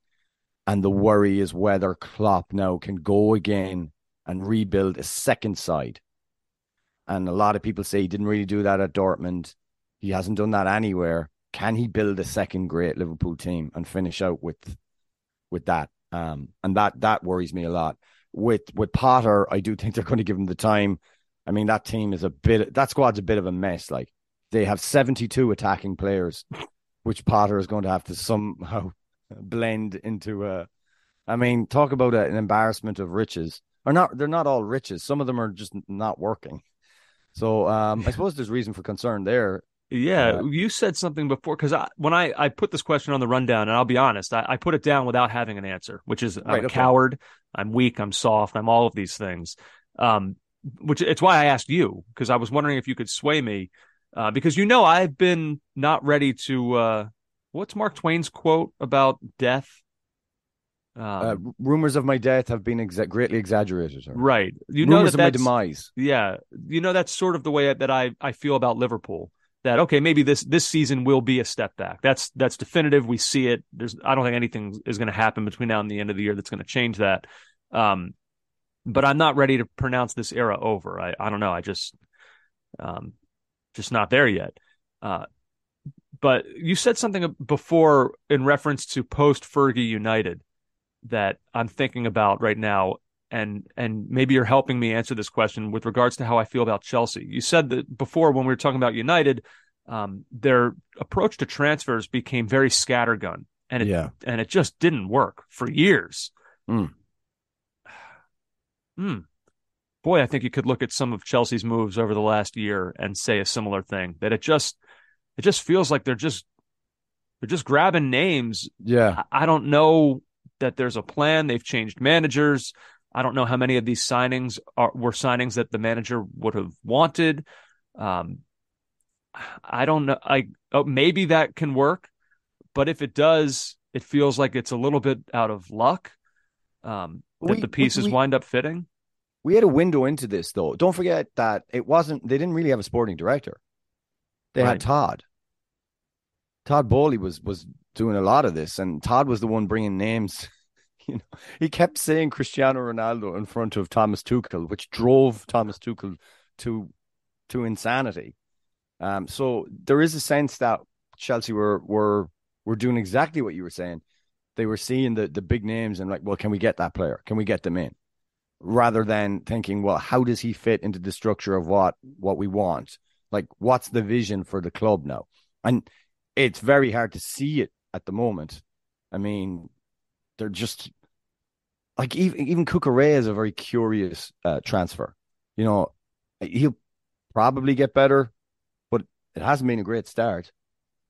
and the worry is whether Klopp now can go again and rebuild a second side. And a lot of people say he didn't really do that at Dortmund. He hasn't done that anywhere. Can he build a second great Liverpool team and finish out with with that? Um, and that that worries me a lot. With with Potter, I do think they're going to give him the time. I mean, that team is a bit. That squad's a bit of a mess. Like they have seventy two attacking players, which Potter is going to have to somehow blend into a. I mean, talk about a, an embarrassment of riches. Or not? They're not all riches. Some of them are just not working. So um, I suppose there's reason for concern there. Yeah, Uh, you said something before because I, when I, I put this question on the rundown, and I'll be honest, I, I put it down without having an answer, which is I'm Right, a okay. coward, I'm weak, I'm soft, I'm all of these things. Um, which it's why I asked you because I was wondering if you could sway me, uh, because you know I've been not ready to. Uh, what's Mark Twain's quote about death? Um, Uh, rumors of my death have been exa- greatly exaggerated. Right, you know rumors that of my that's- demise. Yeah, you know that's sort of the way that I I feel about Liverpool. That okay, maybe this this season will be a step back. That's that's definitive. We see it. There's I don't think anything is going to happen between now and the end of the year that's going to change that. Um, but I'm not ready to pronounce this era over. I I don't know. I just um just not there yet. Uh, but you said something before in reference to post Fergie United that I'm thinking about right now and and maybe you're helping me answer this question with regards to how I feel about Chelsea. You said that before when we were talking about United, um, their approach to transfers became very scattergun, and it Yeah. and it just didn't work for years. Mm. Hmm. Boy, I think you could look at some of Chelsea's moves over the last year and say a similar thing. That it just it just feels like they're just they're just grabbing names Yeah. I I don't know that there's a plan. They've changed managers. I don't know how many of these signings are were signings that the manager would have wanted. Um, I don't know. I oh, maybe that can work, but if it does, it feels like it's a little bit out of luck. Um, that We- the pieces we- wind up fitting. We had a window into this though. Don't forget that it wasn't they didn't really have a sporting director. They Right. had Todd. Todd Boehly was was doing a lot of this, and Todd was the one bringing names. You know, he kept saying Cristiano Ronaldo in front of Thomas Tuchel, which drove Thomas Tuchel to to insanity. Um, so there is a sense that Chelsea were were were doing exactly what you were saying. They were seeing the the big names and like, well, can we get that player? Can we get them in? Rather than thinking, well, how does he fit into the structure of what what we want? Like, what's the vision for the club now? And it's very hard to see it at the moment. I mean, they're just like even even Cucurella is a very curious uh, transfer. You know, he'll probably get better, but it hasn't been a great start.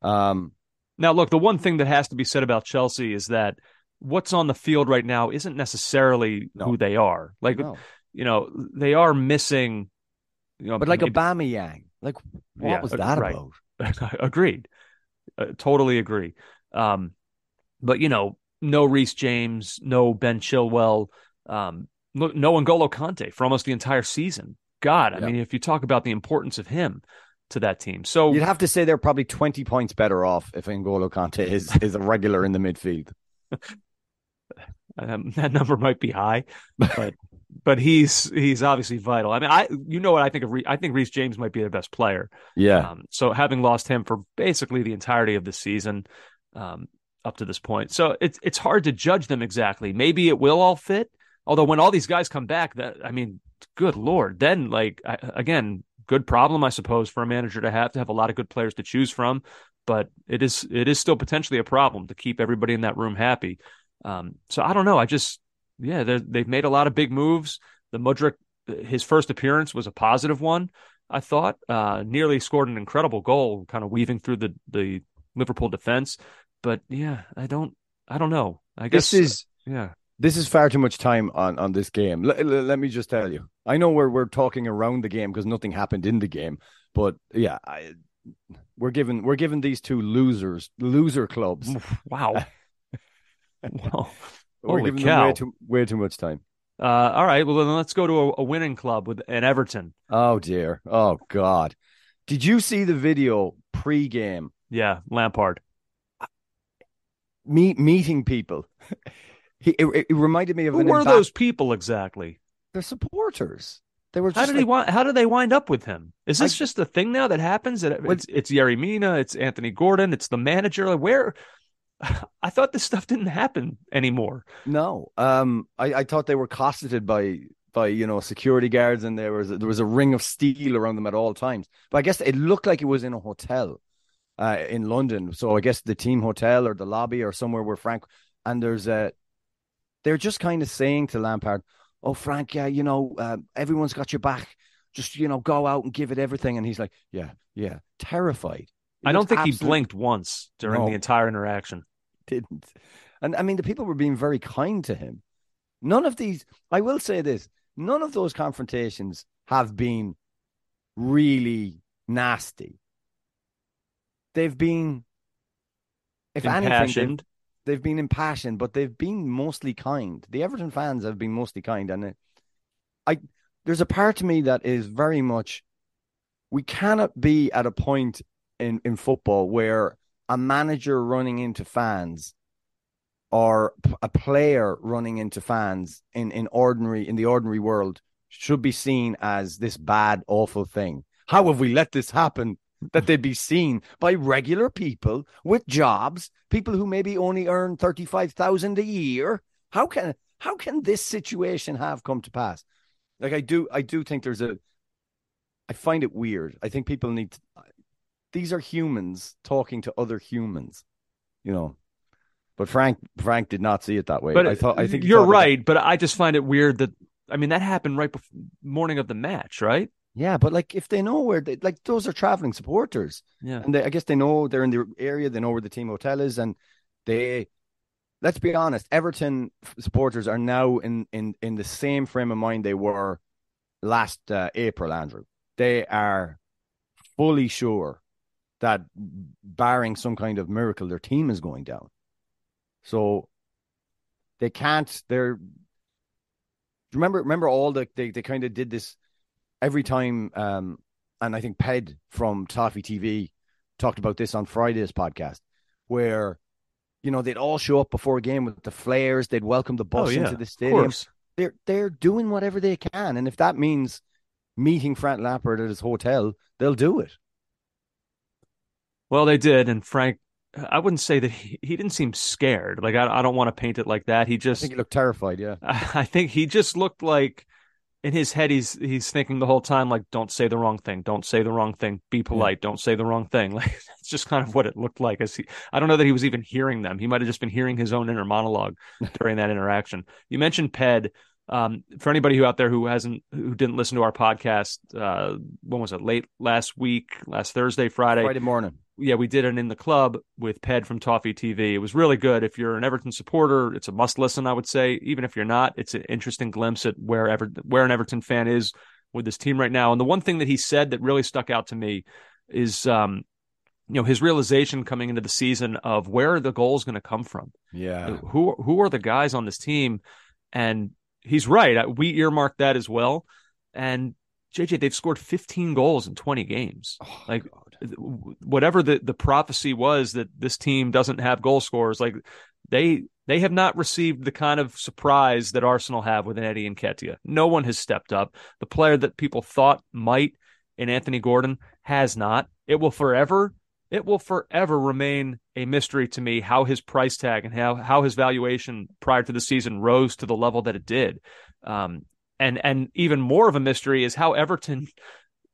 Um, Now, look, the one thing that has to be said about Chelsea is that what's on the field right now isn't necessarily No. who they are. Like, no. you know, they are missing. You know, but like maybe- Yang, like what Yeah, was uh, that right. about? Agreed. Uh, totally agree. Um, but you know, no Reece James, no Ben Chilwell, um, no, no N'Golo Kanté for almost the entire season. God, I Yeah. mean, if you talk about the importance of him to that team, so You'd have to say they're probably twenty points better off if N'Golo Kanté is is a regular in the midfield. um, that number might be high, but but he's he's obviously vital. I mean, I you know what I think of? Re- I think Reece James might be their best player. Yeah, Um, so having lost him for basically the entirety of the season, um, up to this point, so it's it's hard to judge them exactly. Maybe it will all fit. Although when all these guys come back, that I mean, good lord, then like I, again, good problem I suppose for a manager to have to have a lot of good players to choose from. But it is it is still potentially a problem to keep everybody in that room happy. Um, so I don't know. I just yeah, they've made a lot of big moves. The Mudryk, his first appearance was a positive one. I thought uh, nearly scored an incredible goal, kind of weaving through the the Liverpool defense. But yeah, I don't I don't know. I guess this is Yeah. This is far too much time on, on this game. L- l- let me just tell you. I know we're we're talking around the game because nothing happened in the game, but yeah, I, we're giving we're giving these two losers loser clubs. Wow. wow. We're Holy giving cow. them way too way too much time. Uh, all right. Well, then let's go to a, a winning club with an Everton. Oh dear. Oh God. Did you see the video pre-game Yeah, Lampard. Meet meeting people? he it, it reminded me of Who were emba- those people exactly? They're supporters. They were. How did he like- wind, How did they wind up with him? Is this I- just a thing now that happens? That it's it's Yerry Mina, it's Anthony Gordon, it's the manager. Like where? I thought this stuff didn't happen anymore. No, um, I, I thought they were cosseted by by you know security guards, and there was a, there was a ring of steel around them at all times. But I guess it looked like it was in a hotel, uh, in London. So I guess the team hotel or the lobby or somewhere where Frank and there's a, they're just kind of saying to Lampard, "Oh Frank, yeah, you know, uh, everyone's got your back. Just you know, go out and give it everything." And he's like, "Yeah, yeah," terrified. It I don't think he blinked once during No. the entire interaction. didn't. And I mean, the people were being very kind to him. None of these, I will say this, none of those confrontations have been really nasty. They've been, if anything, they've, they've been impassioned, but they've been mostly kind. The Everton fans have been mostly kind. And it, I, there's a part of me that is very much, we cannot be at a point in, in football where a manager running into fans or a player running into fans in, in ordinary in the ordinary world should be seen as this bad awful thing how have we let this happen that they'd be seen by regular people with jobs people who maybe only earn 35,000 a year how can how can this situation have come to pass like i do i do think there's a i find it weird i think people need to, these are humans talking to other humans, you know. But Frank Frank did not see it that way. But I thought I think you're that- right. But I just find it weird that I mean that happened right before morning of the match, right? Yeah, but like if they know where they like those are traveling supporters, Yeah. and they, I guess they know they're in the area, they know where the team hotel is, and they. Let's be honest, Everton supporters are now in in in the same frame of mind they were last uh, April. Andrew, they are fully sure that barring some kind of miracle, their team is going down. So they can't. They're remember remember all the they they kind of did this every time. Um, and I think Ped from Toffee TV talked about this on Friday's podcast, where you know they'd all show up before a game with the flares. They'd welcome the bus oh yeah. into the stadium. They're they're doing whatever they can, and if that means meeting Frank Lampard at his hotel, they'll do it. Well, they did, and Frank. I wouldn't say that he, he didn't seem scared. Like I, I don't want to paint it like that. He I just think he looked terrified. Yeah. I think he just looked like in his head he's he's thinking the whole time like don't say the wrong thing, don't say the wrong thing, be polite, don't say the wrong thing. Like it's just kind of what it looked like as he I don't know that he was even hearing them. He might have just been hearing his own inner monologue during that interaction. You mentioned Ped. Um, for anybody who out there who hasn't who didn't listen to our podcast, uh, when was it? Late last week, last Thursday, Friday Friday morning. Yeah, we did it in the club with Ped from Toffee TV. It was really good. If you're an Everton supporter, it's a must listen, I would say. Even if you're not, it's an interesting glimpse at where Ever- where an Everton fan is with this team right now. And the one thing that he said that really stuck out to me is um, you know, his realization coming into the season of where are the goals going to come from? Yeah. Who who are the guys on this team? And he's right. Uh, We earmarked that as well. And JJ, they've scored 15 goals in 20 games. Oh, like whatever the, the prophecy was that this team doesn't have goal scorers, like they they have not received the kind of surprise that Arsenal have with an Eddie Nketiah. No one has stepped up. The player that people thought might in Anthony Gordon has not. It will forever it will forever remain a mystery to me how his price tag and how how his valuation prior to the season rose to the level that it did. Um, and and even more of a mystery is how Everton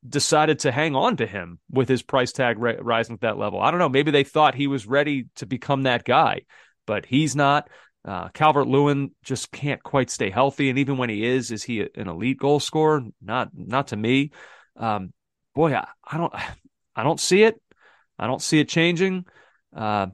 decided to hang on to him with his price tag ri- rising to that level. I don't know. Maybe they thought he was ready to become that guy, but he's not. Uh, Calvert Lewin just can't quite stay healthy, and even when he is, is he an elite goal scorer? Not, not to me. Um, boy, I, I don't, I don't see it. I don't see it changing. Uh,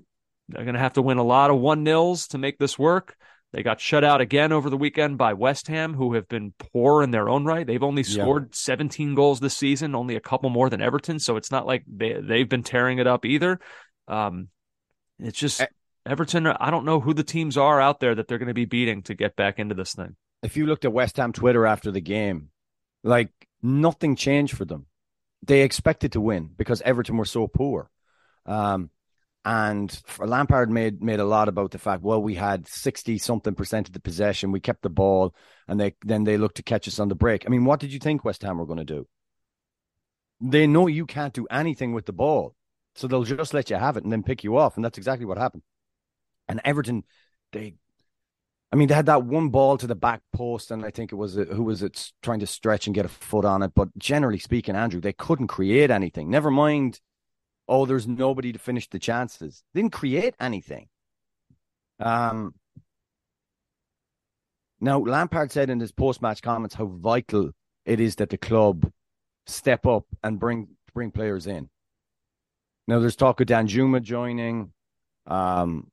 they're going to have to win a lot of one nils to make this work. They got shut out again over the weekend by West Ham, who have been poor in their own right. They've only scored yeah. 17 goals this season, only a couple more than Everton. So it's not like they, they've been tearing it up either. Um, it's just Everton. I don't know who the teams are out there that they're going to be beating to get back into this thing. If you looked at West Ham Twitter after the game, like nothing changed for them. They expected to win because Everton were so poor. Um, and Lampard made made a lot about the fact, well, we had sixty something percent of the possession, we kept the ball, and they then they looked to catch us on the break. I mean, what did you think West Ham were going to do? They know you can't do anything with the ball, so they'll just let you have it and then pick you off, and that's exactly what happened. And Everton, they, I mean, they had that one ball to the back post, and I think it was who was it trying to stretch and get a foot on it. But generally speaking, Andrew, they couldn't create anything. Never mind oh, there's nobody to finish the chances. Didn't create anything. Um, now, Lampard said in his post match comments how vital it is that the club step up and bring bring players in. Now, there's talk of Danjuma joining. Um,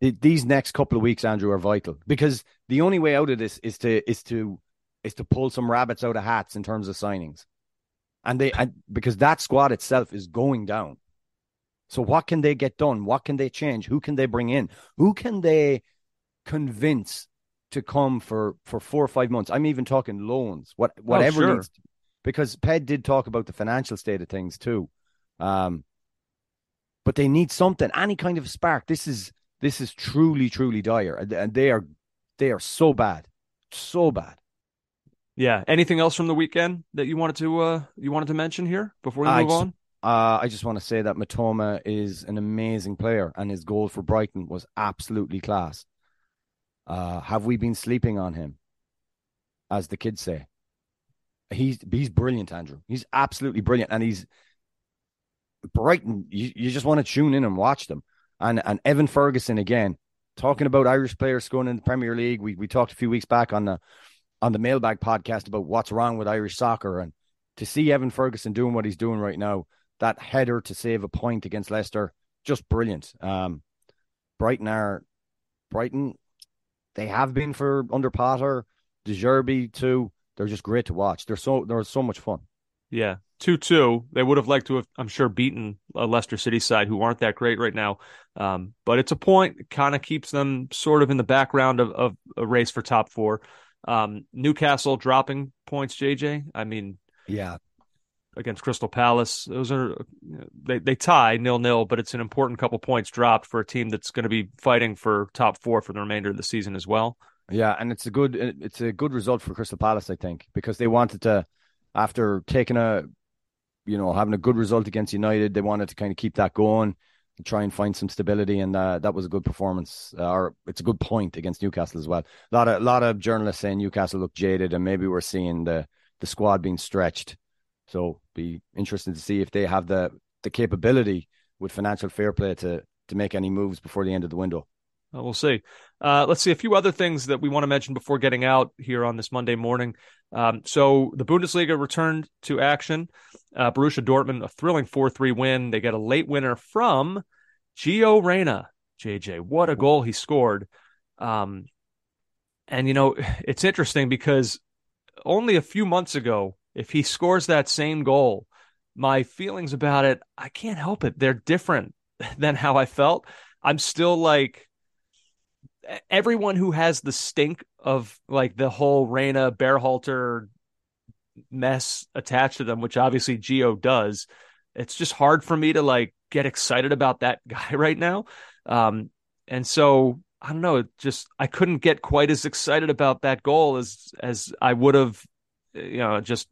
these next couple of weeks, Andrew, are vital because the only way out of this is to is to is to pull some rabbits out of hats in terms of signings and they and because that squad itself is going down. So what can they get done? What can they change? Who can they bring in? Who can they convince to come for for four or five months? I'm even talking loans. What oh, whatever oh, sure. needs to, because Ped did talk about the financial state of things too. Um, but they need something, any kind of spark. This is this is truly, truly dire, and they are they are so bad, so bad. Yeah. Anything else from the weekend that you wanted to uh you wanted to mention here before we move just, on? Uh, I just want to say that Mitoma is an amazing player, and his goal for Brighton was absolutely class. Uh, have we been sleeping on him, as the kids say? He's he's brilliant, Andrew. He's absolutely brilliant, and he's Brighton. You, you just want to tune in and watch them. And and Evan Ferguson again, talking about Irish players going in the Premier League. We we talked a few weeks back on the on the mailbag podcast about what's wrong with Irish soccer and to see Evan Ferguson doing what he's doing right now, that header to save a point against Leicester, just brilliant. Um, Brighton are Brighton, they have been for under Potter, De too. They're just great to watch. They're so they're so much fun. Yeah, two two. They would have liked to have, I'm sure, beaten a Leicester City side who aren't that great right now. Um, but it's a point. Kind of keeps them sort of in the background of, of a race for top four. Um, Newcastle dropping points, JJ. I mean, yeah, against Crystal Palace, those are they they tie nil nil, but it's an important couple points dropped for a team that's going to be fighting for top four for the remainder of the season as well. Yeah, and it's a good it's a good result for Crystal Palace, I think, because they wanted to after taking a you know having a good result against United, they wanted to kind of keep that going try and find some stability, and uh, that was a good performance, uh, or it's a good point against Newcastle as well. A lot of a lot of journalists saying Newcastle looked jaded, and maybe we're seeing the the squad being stretched. So be interesting to see if they have the the capability with financial fair play to to make any moves before the end of the window. Well, we'll see. Uh, let's see a few other things that we want to mention before getting out here on this Monday morning. Um, so the Bundesliga returned to action. Uh, Borussia Dortmund, a thrilling 4 3 win. They get a late winner from Gio Reyna. JJ, what a goal he scored. Um, and, you know, it's interesting because only a few months ago, if he scores that same goal, my feelings about it, I can't help it. They're different than how I felt. I'm still like, everyone who has the stink of like the whole Reyna Berhalter mess attached to them, which obviously Gio does, it's just hard for me to like get excited about that guy right now. Um, and so I don't know, just I couldn't get quite as excited about that goal as as I would have, you know, just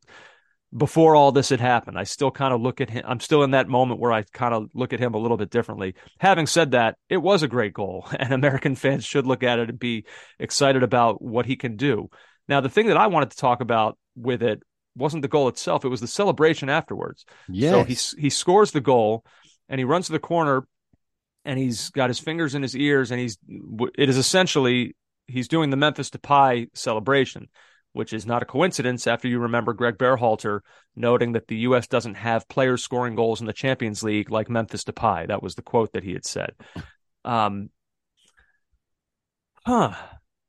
before all this had happened. I still kind of look at him. I'm still in that moment where I kind of look at him a little bit differently. Having said that, it was a great goal, and American fans should look at it and be excited about what he can do. Now, the thing that I wanted to talk about with it wasn't the goal itself; it was the celebration afterwards. Yes. So he he scores the goal, and he runs to the corner, and he's got his fingers in his ears, and he's it is essentially he's doing the Memphis Depay celebration which is not a coincidence after you remember Gregg Berhalter noting that the U.S. doesn't have players scoring goals in the Champions League like Memphis Depay. That was the quote that he had said. Um, Huh.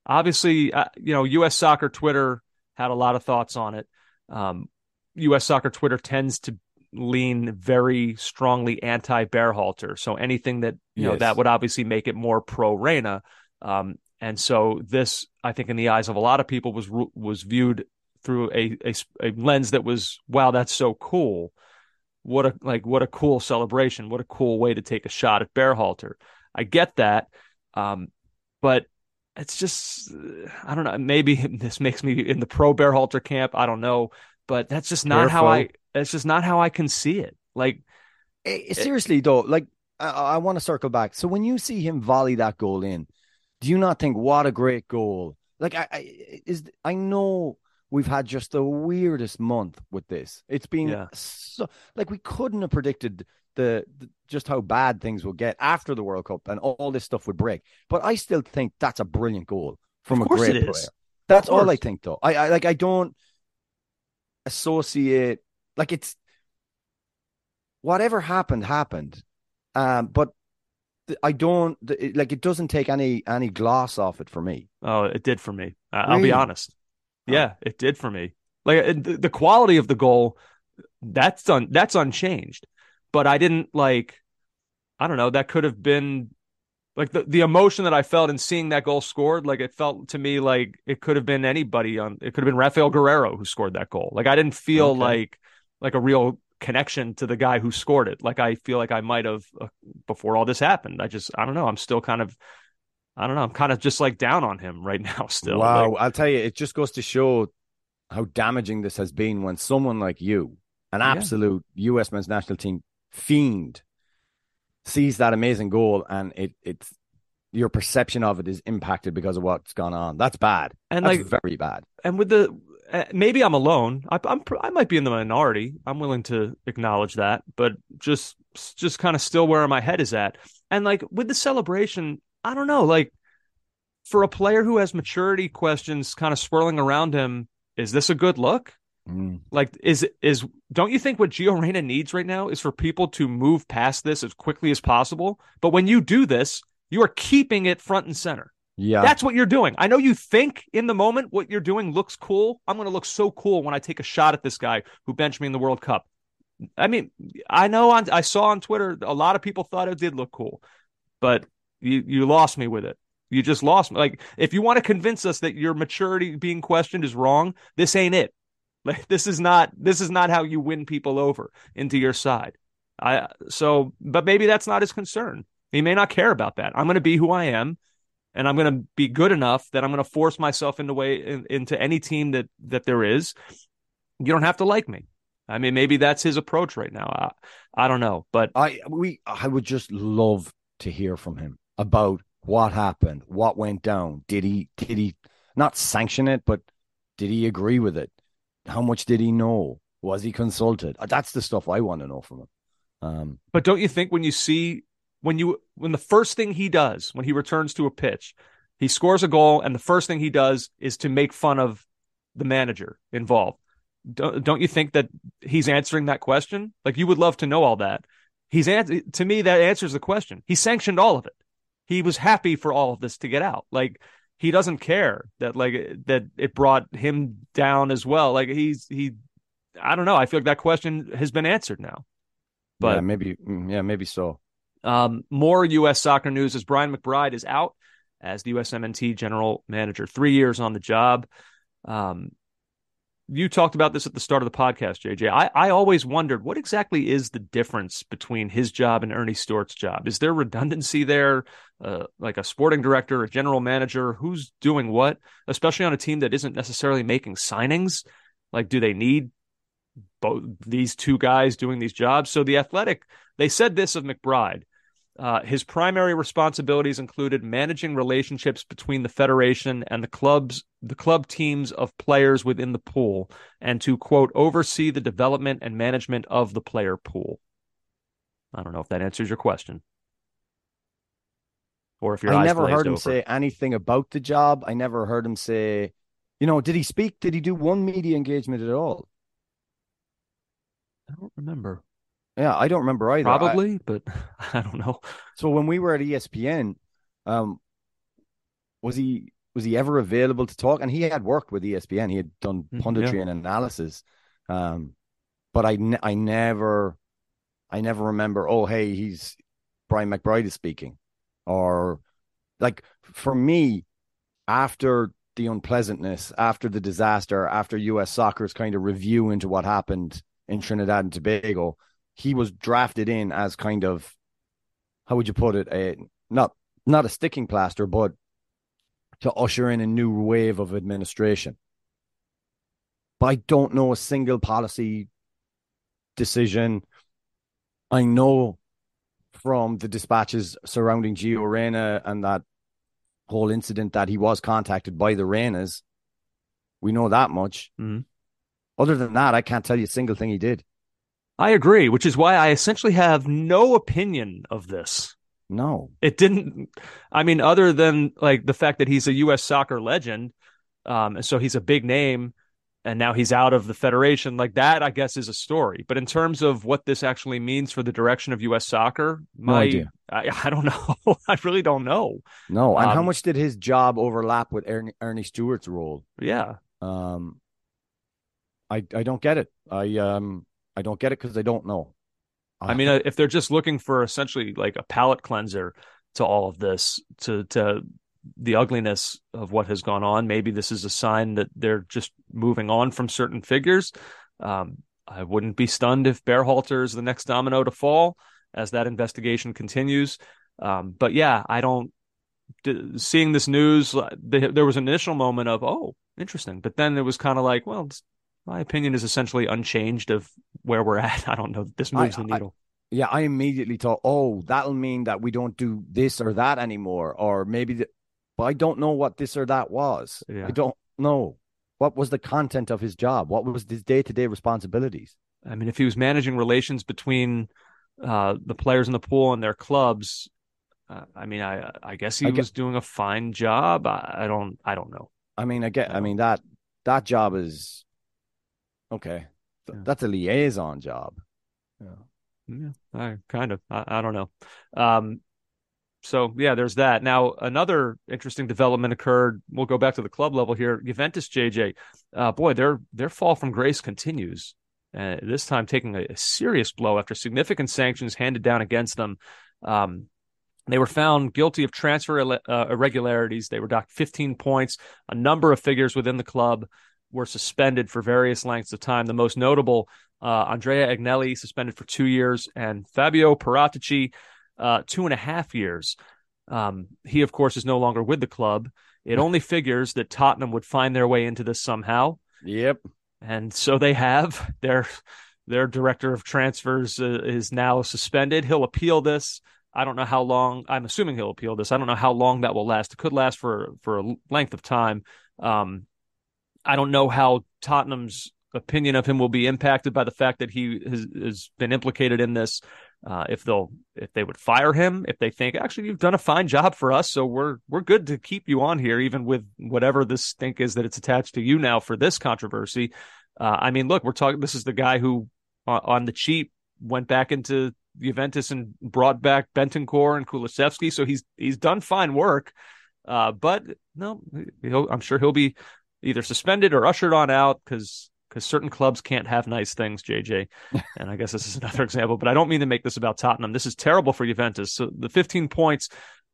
Obviously, uh, you know, U.S. Soccer Twitter had a lot of thoughts on it. Um, U.S. Soccer Twitter tends to lean very strongly anti Berhalter. So anything that you yes. know that would obviously make it more pro Reyna. Um, and so this, I think, in the eyes of a lot of people, was was viewed through a, a, a lens that was, wow, that's so cool. What a like what a cool celebration. What a cool way to take a shot at Berhalter. I get that, um, but it's just I don't know. Maybe this makes me in the pro Berhalter camp. I don't know, but that's just not Careful. how I. That's just not how I can see it. Like eh, seriously it, though, like I, I want to circle back. So when you see him volley that goal in, do you not think what a great goal? Like I, I is I know we've had just the weirdest month with this. It's been yeah. so like we couldn't have predicted the, the, just how bad things will get after the World Cup and all, all, this stuff would break. But I still think that's a brilliant goal from a great player. That's all I think, though. I, I like I don't associate like it's whatever happened happened, um, but I don't like it. Doesn't take any any gloss off it for me. Oh, it did for me. I'll be honest. Oh. Yeah, it did for me. Like the quality of the goal, that's un, that's unchanged. But I didn't like. I don't know. That could have been like the, the emotion that I felt in seeing that goal scored. Like it felt to me like it could have been anybody on. It could have been Rafael Guerrero who scored that goal. Like I didn't feel okay. like like a real connection to the guy who scored it. Like I feel like I might have uh, before all this happened. I just I don't know. I'm still kind of I don't know. I'm kind of just like down on him right now still. Wow, like, I'll tell you, it just goes to show how damaging this has been when someone like you, an absolute yeah. US men's national team fiend, sees that amazing goal and it it's your perception of it is impacted because of what's gone on. That's bad. And That's like very bad. And with the maybe I'm alone. I, I'm I might be in the minority. I'm willing to acknowledge that, but just just kind of still where my head is at. And like with the celebration, I don't know. Like for a player who has maturity questions kind of swirling around him, is this a good look? Mm. Like is is don't you think what Gio Reyna needs right now is for people to move past this as quickly as possible? But when you do this, you are keeping it front and center. Yeah. That's what you're doing. I know you think in the moment what you're doing looks cool. I'm going to look so cool when I take a shot at this guy who benched me in the World Cup. I mean, I know on I saw on Twitter a lot of people thought it did look cool, but you you lost me with it. You just lost me. Like if you want to convince us that your maturity being questioned is wrong, this ain't it. Like this is not this is not how you win people over into your side. I so but maybe that's not his concern. He may not care about that. I'm going to be who I am and I'm going to be good enough that I'm going to force myself into way in, into any team that that there is. You don't have to like me. I mean, maybe that's his approach right now. I, I don't know, but I we I would just love to hear from him about what happened, what went down. Did he did he not sanction it, but did he agree with it? How much did he know? Was he consulted? That's the stuff I want to know from him. Um, but don't you think when you see when you when the first thing he does when he returns to a pitch, he scores a goal, and the first thing he does is to make fun of the manager involved. Don't, don't you think that he's answering that question? Like you would love to know all that. He's to me that answers the question. He sanctioned all of it. He was happy for all of this to get out. Like he doesn't care that like that it brought him down as well. Like he's he I don't know. I feel like that question has been answered now. But yeah, maybe mm, yeah, maybe so. Um, more U.S. soccer news as Brian McBride is out as the USMNT general manager, three years on the job. Um, you talked about this at the start of the podcast, JJ. I, I always wondered what exactly is the difference between his job and Earnie Stewart's job. Is there redundancy there? Uh, like a sporting director, a general manager, who's doing what? Especially on a team that isn't necessarily making signings. Like, do they need both these two guys doing these jobs? So the Athletic, they said this of McBride. Uh, his primary responsibilities included managing relationships between the federation and the clubs, the club teams of players within the pool, and to quote oversee the development and management of the player pool. I don't know if that answers your question, or if your I never heard him over. say anything about the job. I never heard him say, you know, did he speak? Did he do one media engagement at all? I don't remember. Yeah, I don't remember either. Probably, I, but I don't know. So when we were at ESPN, um, was he was he ever available to talk? And he had worked with ESPN. He had done Mm, punditry yeah. and analysis. Um, but I ne- I never I never remember. Oh, hey, he's Brian McBride is speaking, or like for me, after the unpleasantness, after the disaster, after U.S. Soccer's kind of review into what happened in Trinidad and Tobago, he was drafted in as kind of how would you put it? A not not a sticking plaster, but to usher in a new wave of administration. But I don't know a single policy decision. I know from the dispatches surrounding Gio Reyna and that whole incident that he was contacted by the Reynas. We know that much. Mhm. Other than that, I can't tell you a single thing he did. I agree, which is why I essentially have no opinion of this. No. It didn't. I mean, other than like the fact that he's a U.S. soccer legend, um, and so he's a big name, and now he's out of the federation. Like that, I guess, is a story. But in terms of what this actually means for the direction of U.S. soccer, No my idea. I, I don't know. I really don't know. No. And how Um, much did his job overlap with Earnie, Earnie Stewart's role? Yeah, Um, I I don't get it. I um I don't get it because I don't know. I mean, uh, if they're just looking for essentially like a palate cleanser to all of this, to to the ugliness of what has gone on, maybe this is a sign that they're just moving on from certain figures. Um, I wouldn't be stunned if Berhalter is the next domino to fall as that investigation continues. Um, but yeah, I don't. d- Seeing this news, uh, there was an initial moment of oh, interesting, but then it was kind of like, well, my opinion is essentially unchanged of where we're at. I don't know that this I- moves the I- needle. yeah, I immediately thought, oh, that'll mean that we don't do this or that anymore, or maybe, the, but I don't know what this or that was. Yeah. I don't know what was the content of his job. What was his day to day responsibilities? I mean, if he was managing relations between uh, the players in the pool and their clubs, uh, I mean, I I guess he I gue- was doing a fine job. I, I don't I don't know. I mean, I get. I mean that that job is okay. Th- Yeah. That's a liaison job. Yeah, I kind of I, I don't know. Um, so yeah, there's that. Now another interesting development occurred. We'll go back to the club level here. Juventus JJ, uh, boy, their their fall from grace continues. Uh, this time taking a, a serious blow after significant sanctions handed down against them. Um, they were found guilty of transfer uh, irregularities. They were docked 15 points. A number of figures within the club were suspended for various lengths of time. The most notable, uh, Andrea Agnelli, suspended for two years, and Fabio Paratici, uh, two and a half years. Um, he, of course, is no longer with the club. It only figures that Tottenham would find their way into this somehow Yep. and so they have their their director of transfers uh, is now suspended he'll appeal this i don't know how long i'm assuming he'll appeal this i don't know how long that will last it could last for for a length of time um i don't know how tottenham's opinion of him will be impacted by the fact that he has, has been implicated in this uh, if they'll if they would fire him if they think actually you've done a fine job for us so we're we're good to keep you on here even with whatever this stink is that it's attached to you now for this controversy uh, I mean, look, we're talking. This is the guy who, on, on the cheap, went back into Juventus and brought back Bentancur and Kulusevski. So he's he's done fine work. Uh, but no, I'm sure he'll be either suspended or ushered on out because because certain clubs can't have nice things, JJ. And I guess this is another example. But I don't mean to make this about Tottenham. This is terrible for Juventus. So the 15 points.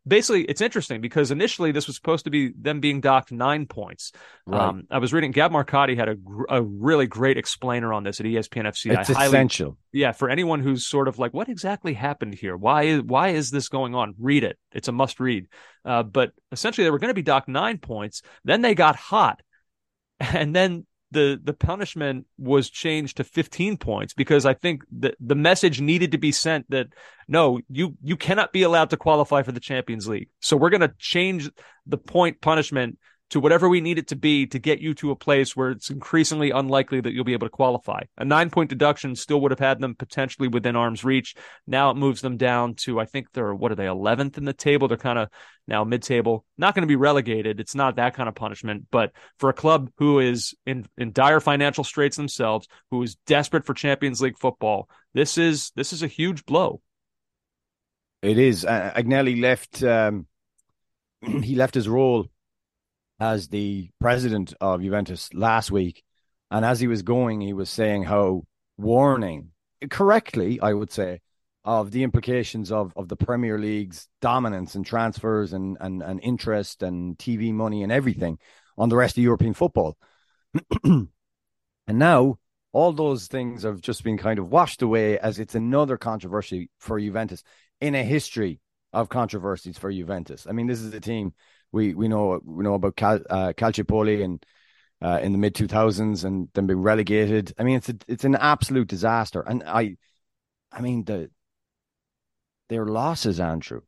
Basically, it's interesting because initially this was supposed to be them being docked nine points. Right. Um, I was reading Gab Marcotti had a, gr- a really great explainer on this at ESPN FC. it's I highly, essential. yeah, for anyone who's sort of like, what exactly happened here? Why is why is this going on? Read it. It's a must read. Uh, but essentially, they were going to be docked nine points. Then they got hot, and then the the punishment was changed to 15 points because I think that the message needed to be sent that no, you you cannot be allowed to qualify for the Champions League. So we're going to change the point punishment to whatever we need it to be to get you to a place where it's increasingly unlikely that you'll be able to qualify. A nine point deduction still would have had them potentially within arm's reach. Now it moves them down to, I think they're, what are they, 11th in the table? They're kind of now mid table. Not going to be relegated. It's not that kind of punishment. But for a club who is in, in dire financial straits themselves, who is desperate for Champions League football, this is, this is a huge blow. It is. Agnelli left. Um, he left his role as the president of Juventus last week, and as he was going, he was saying how warning correctly, I would say, of the implications of of the Premier League's dominance and transfers and and and interest and TV money and everything on the rest of European football. and now all those things have just been kind of washed away as it's another controversy for Juventus in a history of controversies for Juventus. I mean, this is a team we we know we know about Cal, uh, Calciopoli and uh, in the mid two thousands and then being relegated. I mean, it's a, it's an absolute disaster. And I, I mean the their losses, Andrew.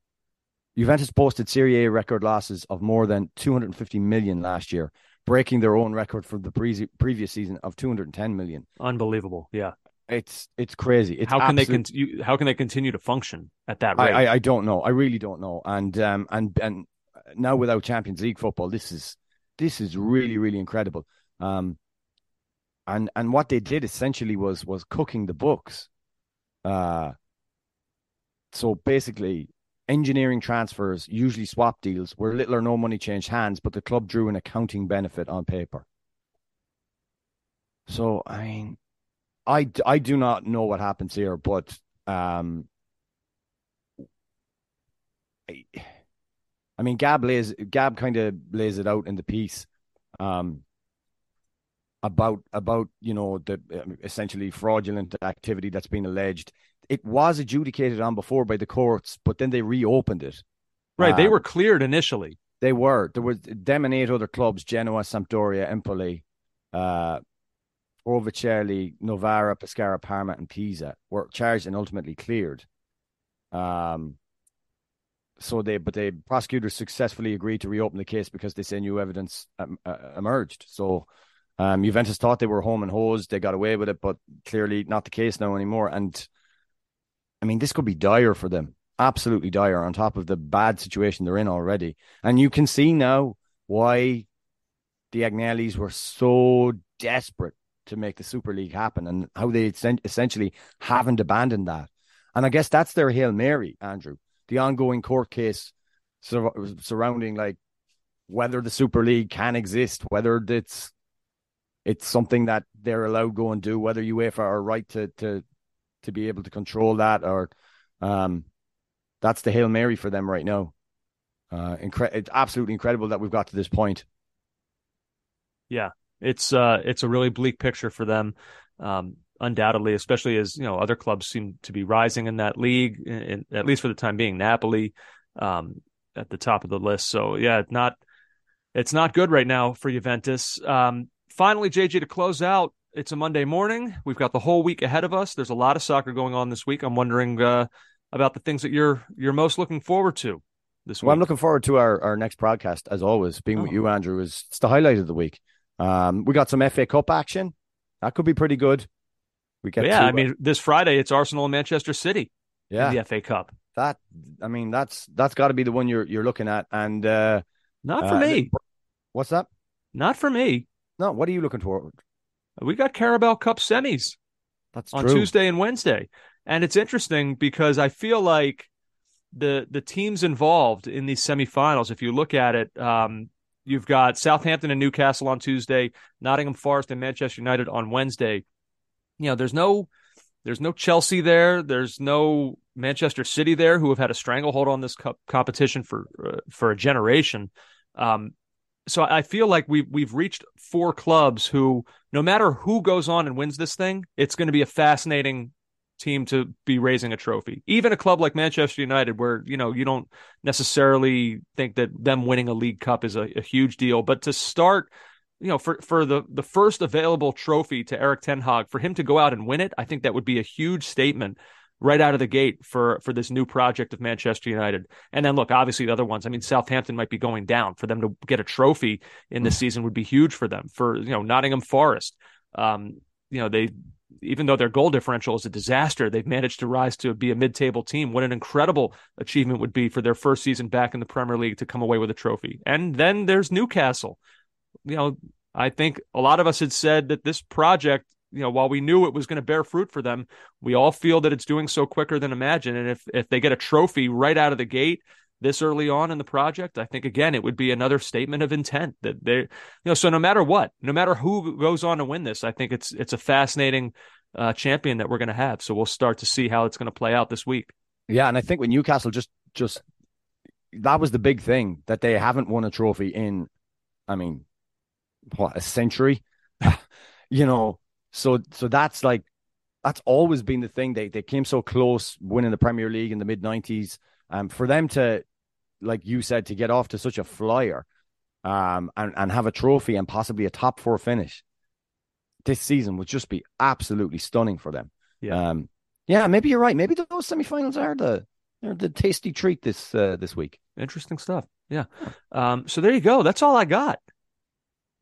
Juventus posted Serie A record losses of more than 250 million last year, breaking their own record from the pre- previous season of 210 million. Unbelievable. Yeah. It's it's crazy. It's how can absolute... they con- how can they continue to function at that rate? I, I, I don't know. I really don't know. And um and and now without Champions League football, this is this is really really incredible. Um, and and what they did essentially was was cooking the books. Uh, so basically, engineering transfers, usually swap deals, where little or no money changed hands, but the club drew an accounting benefit on paper. So I mean, I, I do not know what happens here, but um, I, I mean, Gab lays Gab kind of lays it out in the piece, um, about about you know the um, essentially fraudulent activity that's been alleged. It was adjudicated on before by the courts, but then they reopened it. Right, they um, were cleared initially. They were. There was them and eight other clubs: Genoa, Sampdoria, Empoli, uh, Vercelli, Novara, Pescara, Parma, and Pisa were charged and ultimately cleared. Um, so they, but the prosecutors successfully agreed to reopen the case because they say new evidence um, uh, emerged. So, um, Juventus thought they were home and hosed; they got away with it, but clearly not the case now anymore. And I mean, this could be dire for them, absolutely dire. On top of the bad situation they're in already, and you can see now why the Agnellis were so desperate to make the Super League happen and how they essentially haven't abandoned that. And I guess that's their Hail Mary, Andrew. The ongoing court case sur- surrounding like whether the Super League can exist, whether it's it's something that they're allowed to go and do, whether UEFA are right to to to be able to control that or um that's the Hail Mary for them right now. Uh incre- it's absolutely incredible that we've got to this point. Yeah, it's uh it's a really bleak picture for them. Um, undoubtedly, especially as you know other clubs seem to be rising in that league, in, at least for the time being. Napoli um, at the top of the list. So yeah, it's not it's not good right now for Juventus. Um, finally, JJ to close out. It's a Monday morning. We've got the whole week ahead of us. There's a lot of soccer going on this week. I'm wondering uh, about the things that you're you're most looking forward to this week. Well, I'm looking forward to our, our next broadcast as always. Being oh. with you, Andrew, is it's the highlight of the week. Um, we got some FA Cup action. That could be pretty good. We get yeah. I mean, this Friday it's Arsenal and Manchester City. Yeah, the FA Cup. That I mean, that's that's got to be the one you're you're looking at, and uh, not for uh, me. What's that? Not for me. No, what are you looking for? We got Carabao Cup semis. That's on true. Tuesday and Wednesday, and it's interesting because I feel like the the teams involved in these semifinals. If you look at it, um, You've got Southampton and Newcastle on Tuesday, Nottingham Forest and Manchester United on Wednesday. You know, there's no there's no Chelsea there. There's no Manchester City there, who have had a stranglehold on this cup competition for uh, for a generation. Um, so I feel like we've we've reached four clubs who, no matter who goes on and wins this thing, it's going to be a fascinating team to be raising a trophy. Even a club like Manchester United, where you know you don't necessarily think that them winning a League Cup is a, a huge deal, but to start, you know, for for the the first available trophy to Erik Ten Hag, for him to go out and win it, I think that would be a huge statement right out of the gate for for this new project of Manchester United. And then look, obviously the other ones. I mean, Southampton might be going down. For them to get a trophy in this season would be huge for them. For you know, Nottingham Forest. Um, you know, they even though their goal differential is a disaster, they've managed to rise to be a mid-table team. What an incredible achievement would be for their first season back in the Premier League to come away with a trophy. And then there's Newcastle. You know, I think a lot of us had said that this project, you know, while we knew it was going to bear fruit for them, we all feel that it's doing so quicker than imagined. And if if they get a trophy right out of the gate, this early on in the project, I think again it would be another statement of intent that they, you know, so no matter what, no matter who goes on to win this, I think it's it's a fascinating uh, champion that we're going to have. So we'll start to see how it's going to play out this week. Yeah, and I think with Newcastle, just just that was the big thing that they haven't won a trophy in, I mean, what a century, you know. So so that's like that's always been the thing. They they came so close winning the Premier League in the mid nineties. Um, for them to, like you said, to get off to such a flyer, um, and and have a trophy and possibly a top four finish, this season would just be absolutely stunning for them. Yeah. Um, yeah, maybe you're right. Maybe those semifinals are the are the tasty treat this uh, this week. Interesting stuff. Yeah. Um, so there you go. That's all I got.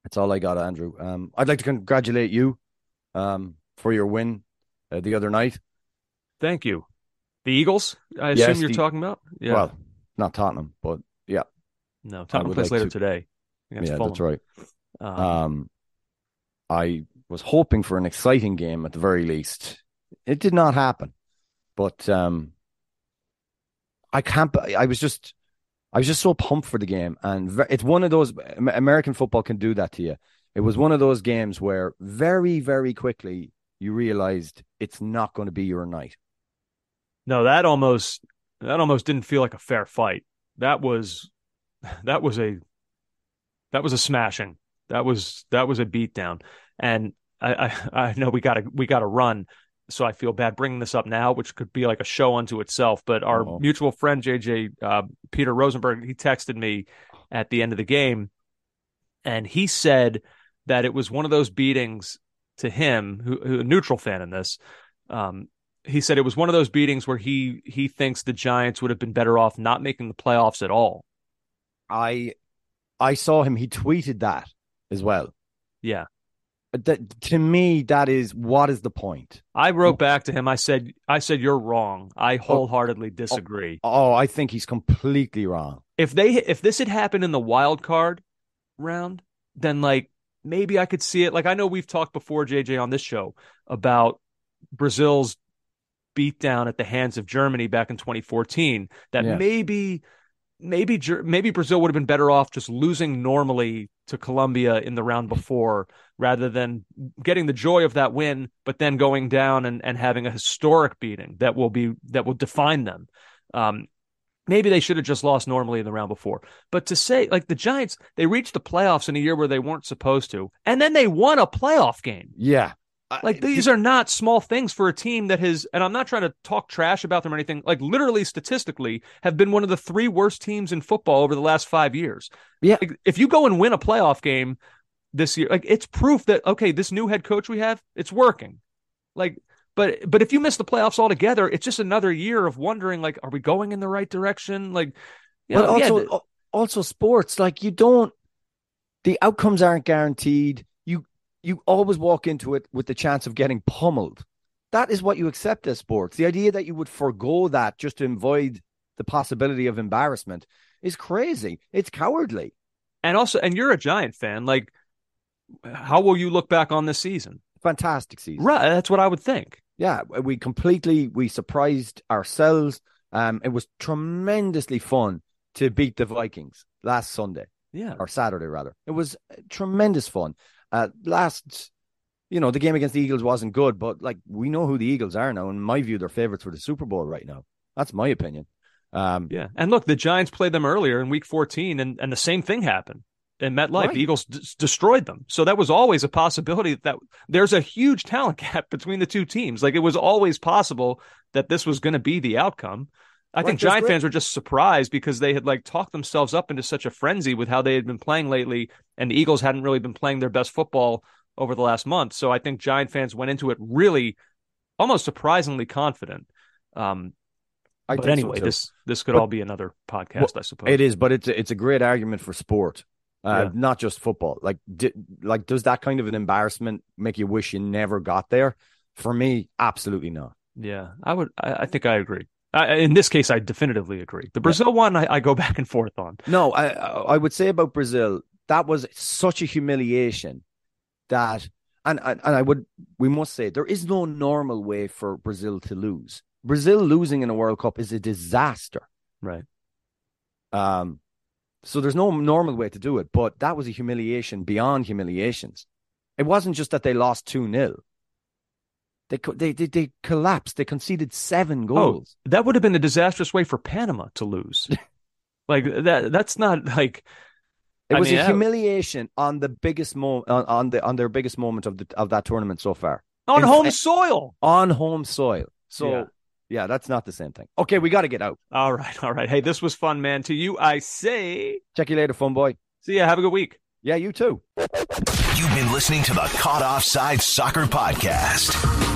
That's all I got, Andrew. Um, I'd like to congratulate you um, for your win uh, the other night. Thank you. The Eagles, I Yes, assume you're the- talking about? Yeah. Well, not Tottenham, but yeah, no, Tottenham plays like later to- today. yeah, Fulham. that's right. Um, Um, I was hoping for an exciting game at the very least. It did not happen, but um, I can't. I was just, I was just so pumped for the game, and it's one of those American football can do that to you. It was one of those games where very, very quickly you realized it's not going to be your night. no, that almost that almost didn't feel like a fair fight. That was that was a that was a smashing. That was that was a beatdown. And I I, I know we got to we got to run. So I feel bad bringing this up now, which could be like a show unto itself. But our Uh-oh. mutual friend JJ uh, Peter Rosenberg, he texted me at the end of the game, and he said that it was one of those beatings to him, who, who a neutral fan in this. Um, he said it was one of those beatings where he he thinks the Giants would have been better off not making the playoffs at all. I, I saw him. He tweeted that as well. Yeah. That to me, that is what is the point? I wrote back to him. I said, I said, you're wrong. I oh, wholeheartedly oh, disagree. Oh, I think he's completely wrong. If they, if this had happened in the wild card round, then like maybe I could see it. Like I know we've talked before, JJ, on this show about Brazil's beatdown at the hands of Germany back in 2014. That Yeah. maybe, maybe, maybe Brazil would have been better off just losing normally to Colombia in the round before, rather than getting the joy of that win, but then going down and, and having a historic beating that will be that will define them. Um, maybe they should have just lost normally in the round before. But to say like the Giants, they reached the playoffs in a year where they weren't supposed to, and then they won a playoff game. Yeah. Like these are not small things for a team that has, and I'm not trying to talk trash about them or anything. Like literally, statistically, have been one of the three worst teams in football over the last five years. Yeah. Like, if you go and win a playoff game this year, like it's proof that okay, this new head coach we have, it's working. Like, but but if you miss the playoffs altogether, it's just another year of wondering like, are we going in the right direction? Like, but know, also, al- also sports like you don't. The outcomes aren't guaranteed. You always walk into it with the chance of getting pummeled. That is what you accept as sports. The idea that you would forego that just to avoid the possibility of embarrassment is crazy. It's cowardly. and also, and you're a Giant fan. Like, how will you look back on this season? Fantastic season. Right, that's what I would think. yeah, we completely we surprised ourselves. Um, it was tremendously fun to beat the Vikings last Sunday Yeah, or Saturday rather. It was tremendous fun. Uh, last, you know, the game against the Eagles wasn't good, but like we know who the Eagles are now. In my view, they're favorites for the Super Bowl right now. That's my opinion. Um, yeah. And look, the Giants played them earlier in Week 14, and and the same thing happened in MetLife. Right. The Eagles d- destroyed them, so that was always a possibility that there's a huge talent gap between the two teams. Like it was always possible that this was going to be the outcome. I think Giant great- fans were just surprised because they had like talked themselves up into such a frenzy with how they had been playing lately, and the Eagles hadn't really been playing their best football over the last month. So I think Giant fans went into it really, almost surprisingly confident. Um, I but think so, anyway, this this could But- all be another podcast, I suppose. It is, but it's a, it's a great argument for sport, uh, Yeah. not just football. Like, di- like, does that kind of an embarrassment make you wish you never got there? For me, absolutely not. Yeah, I would. I, I think I agree. I, in this case, I definitively agree. The Brazil one, I, I go back and forth on. No, I I would say about Brazil that was such a humiliation that, and and and I would we must say there is no normal way for Brazil to lose. Brazil losing in a World Cup is a disaster. Right. Um, so there's no normal way to do it, but that was a humiliation beyond humiliations. It wasn't just that they lost 2 0. They, they, they, they collapsed. They conceded seven oh, goals. Oh, that would have been a disastrous way for Panama to lose. like that. That's not like. It I was mean, a that- humiliation on the biggest mo- on, on the on their biggest moment of the of that tournament so far on In- home soil. on home soil. So Yeah. yeah, that's not the same thing. Okay, we got to get out. All right, all right. Hey, this was fun, man. To you, I say, Check you later, fun boy. see ya. Have a good week. Yeah, you too. You've been listening to the Caught Offside Soccer Podcast.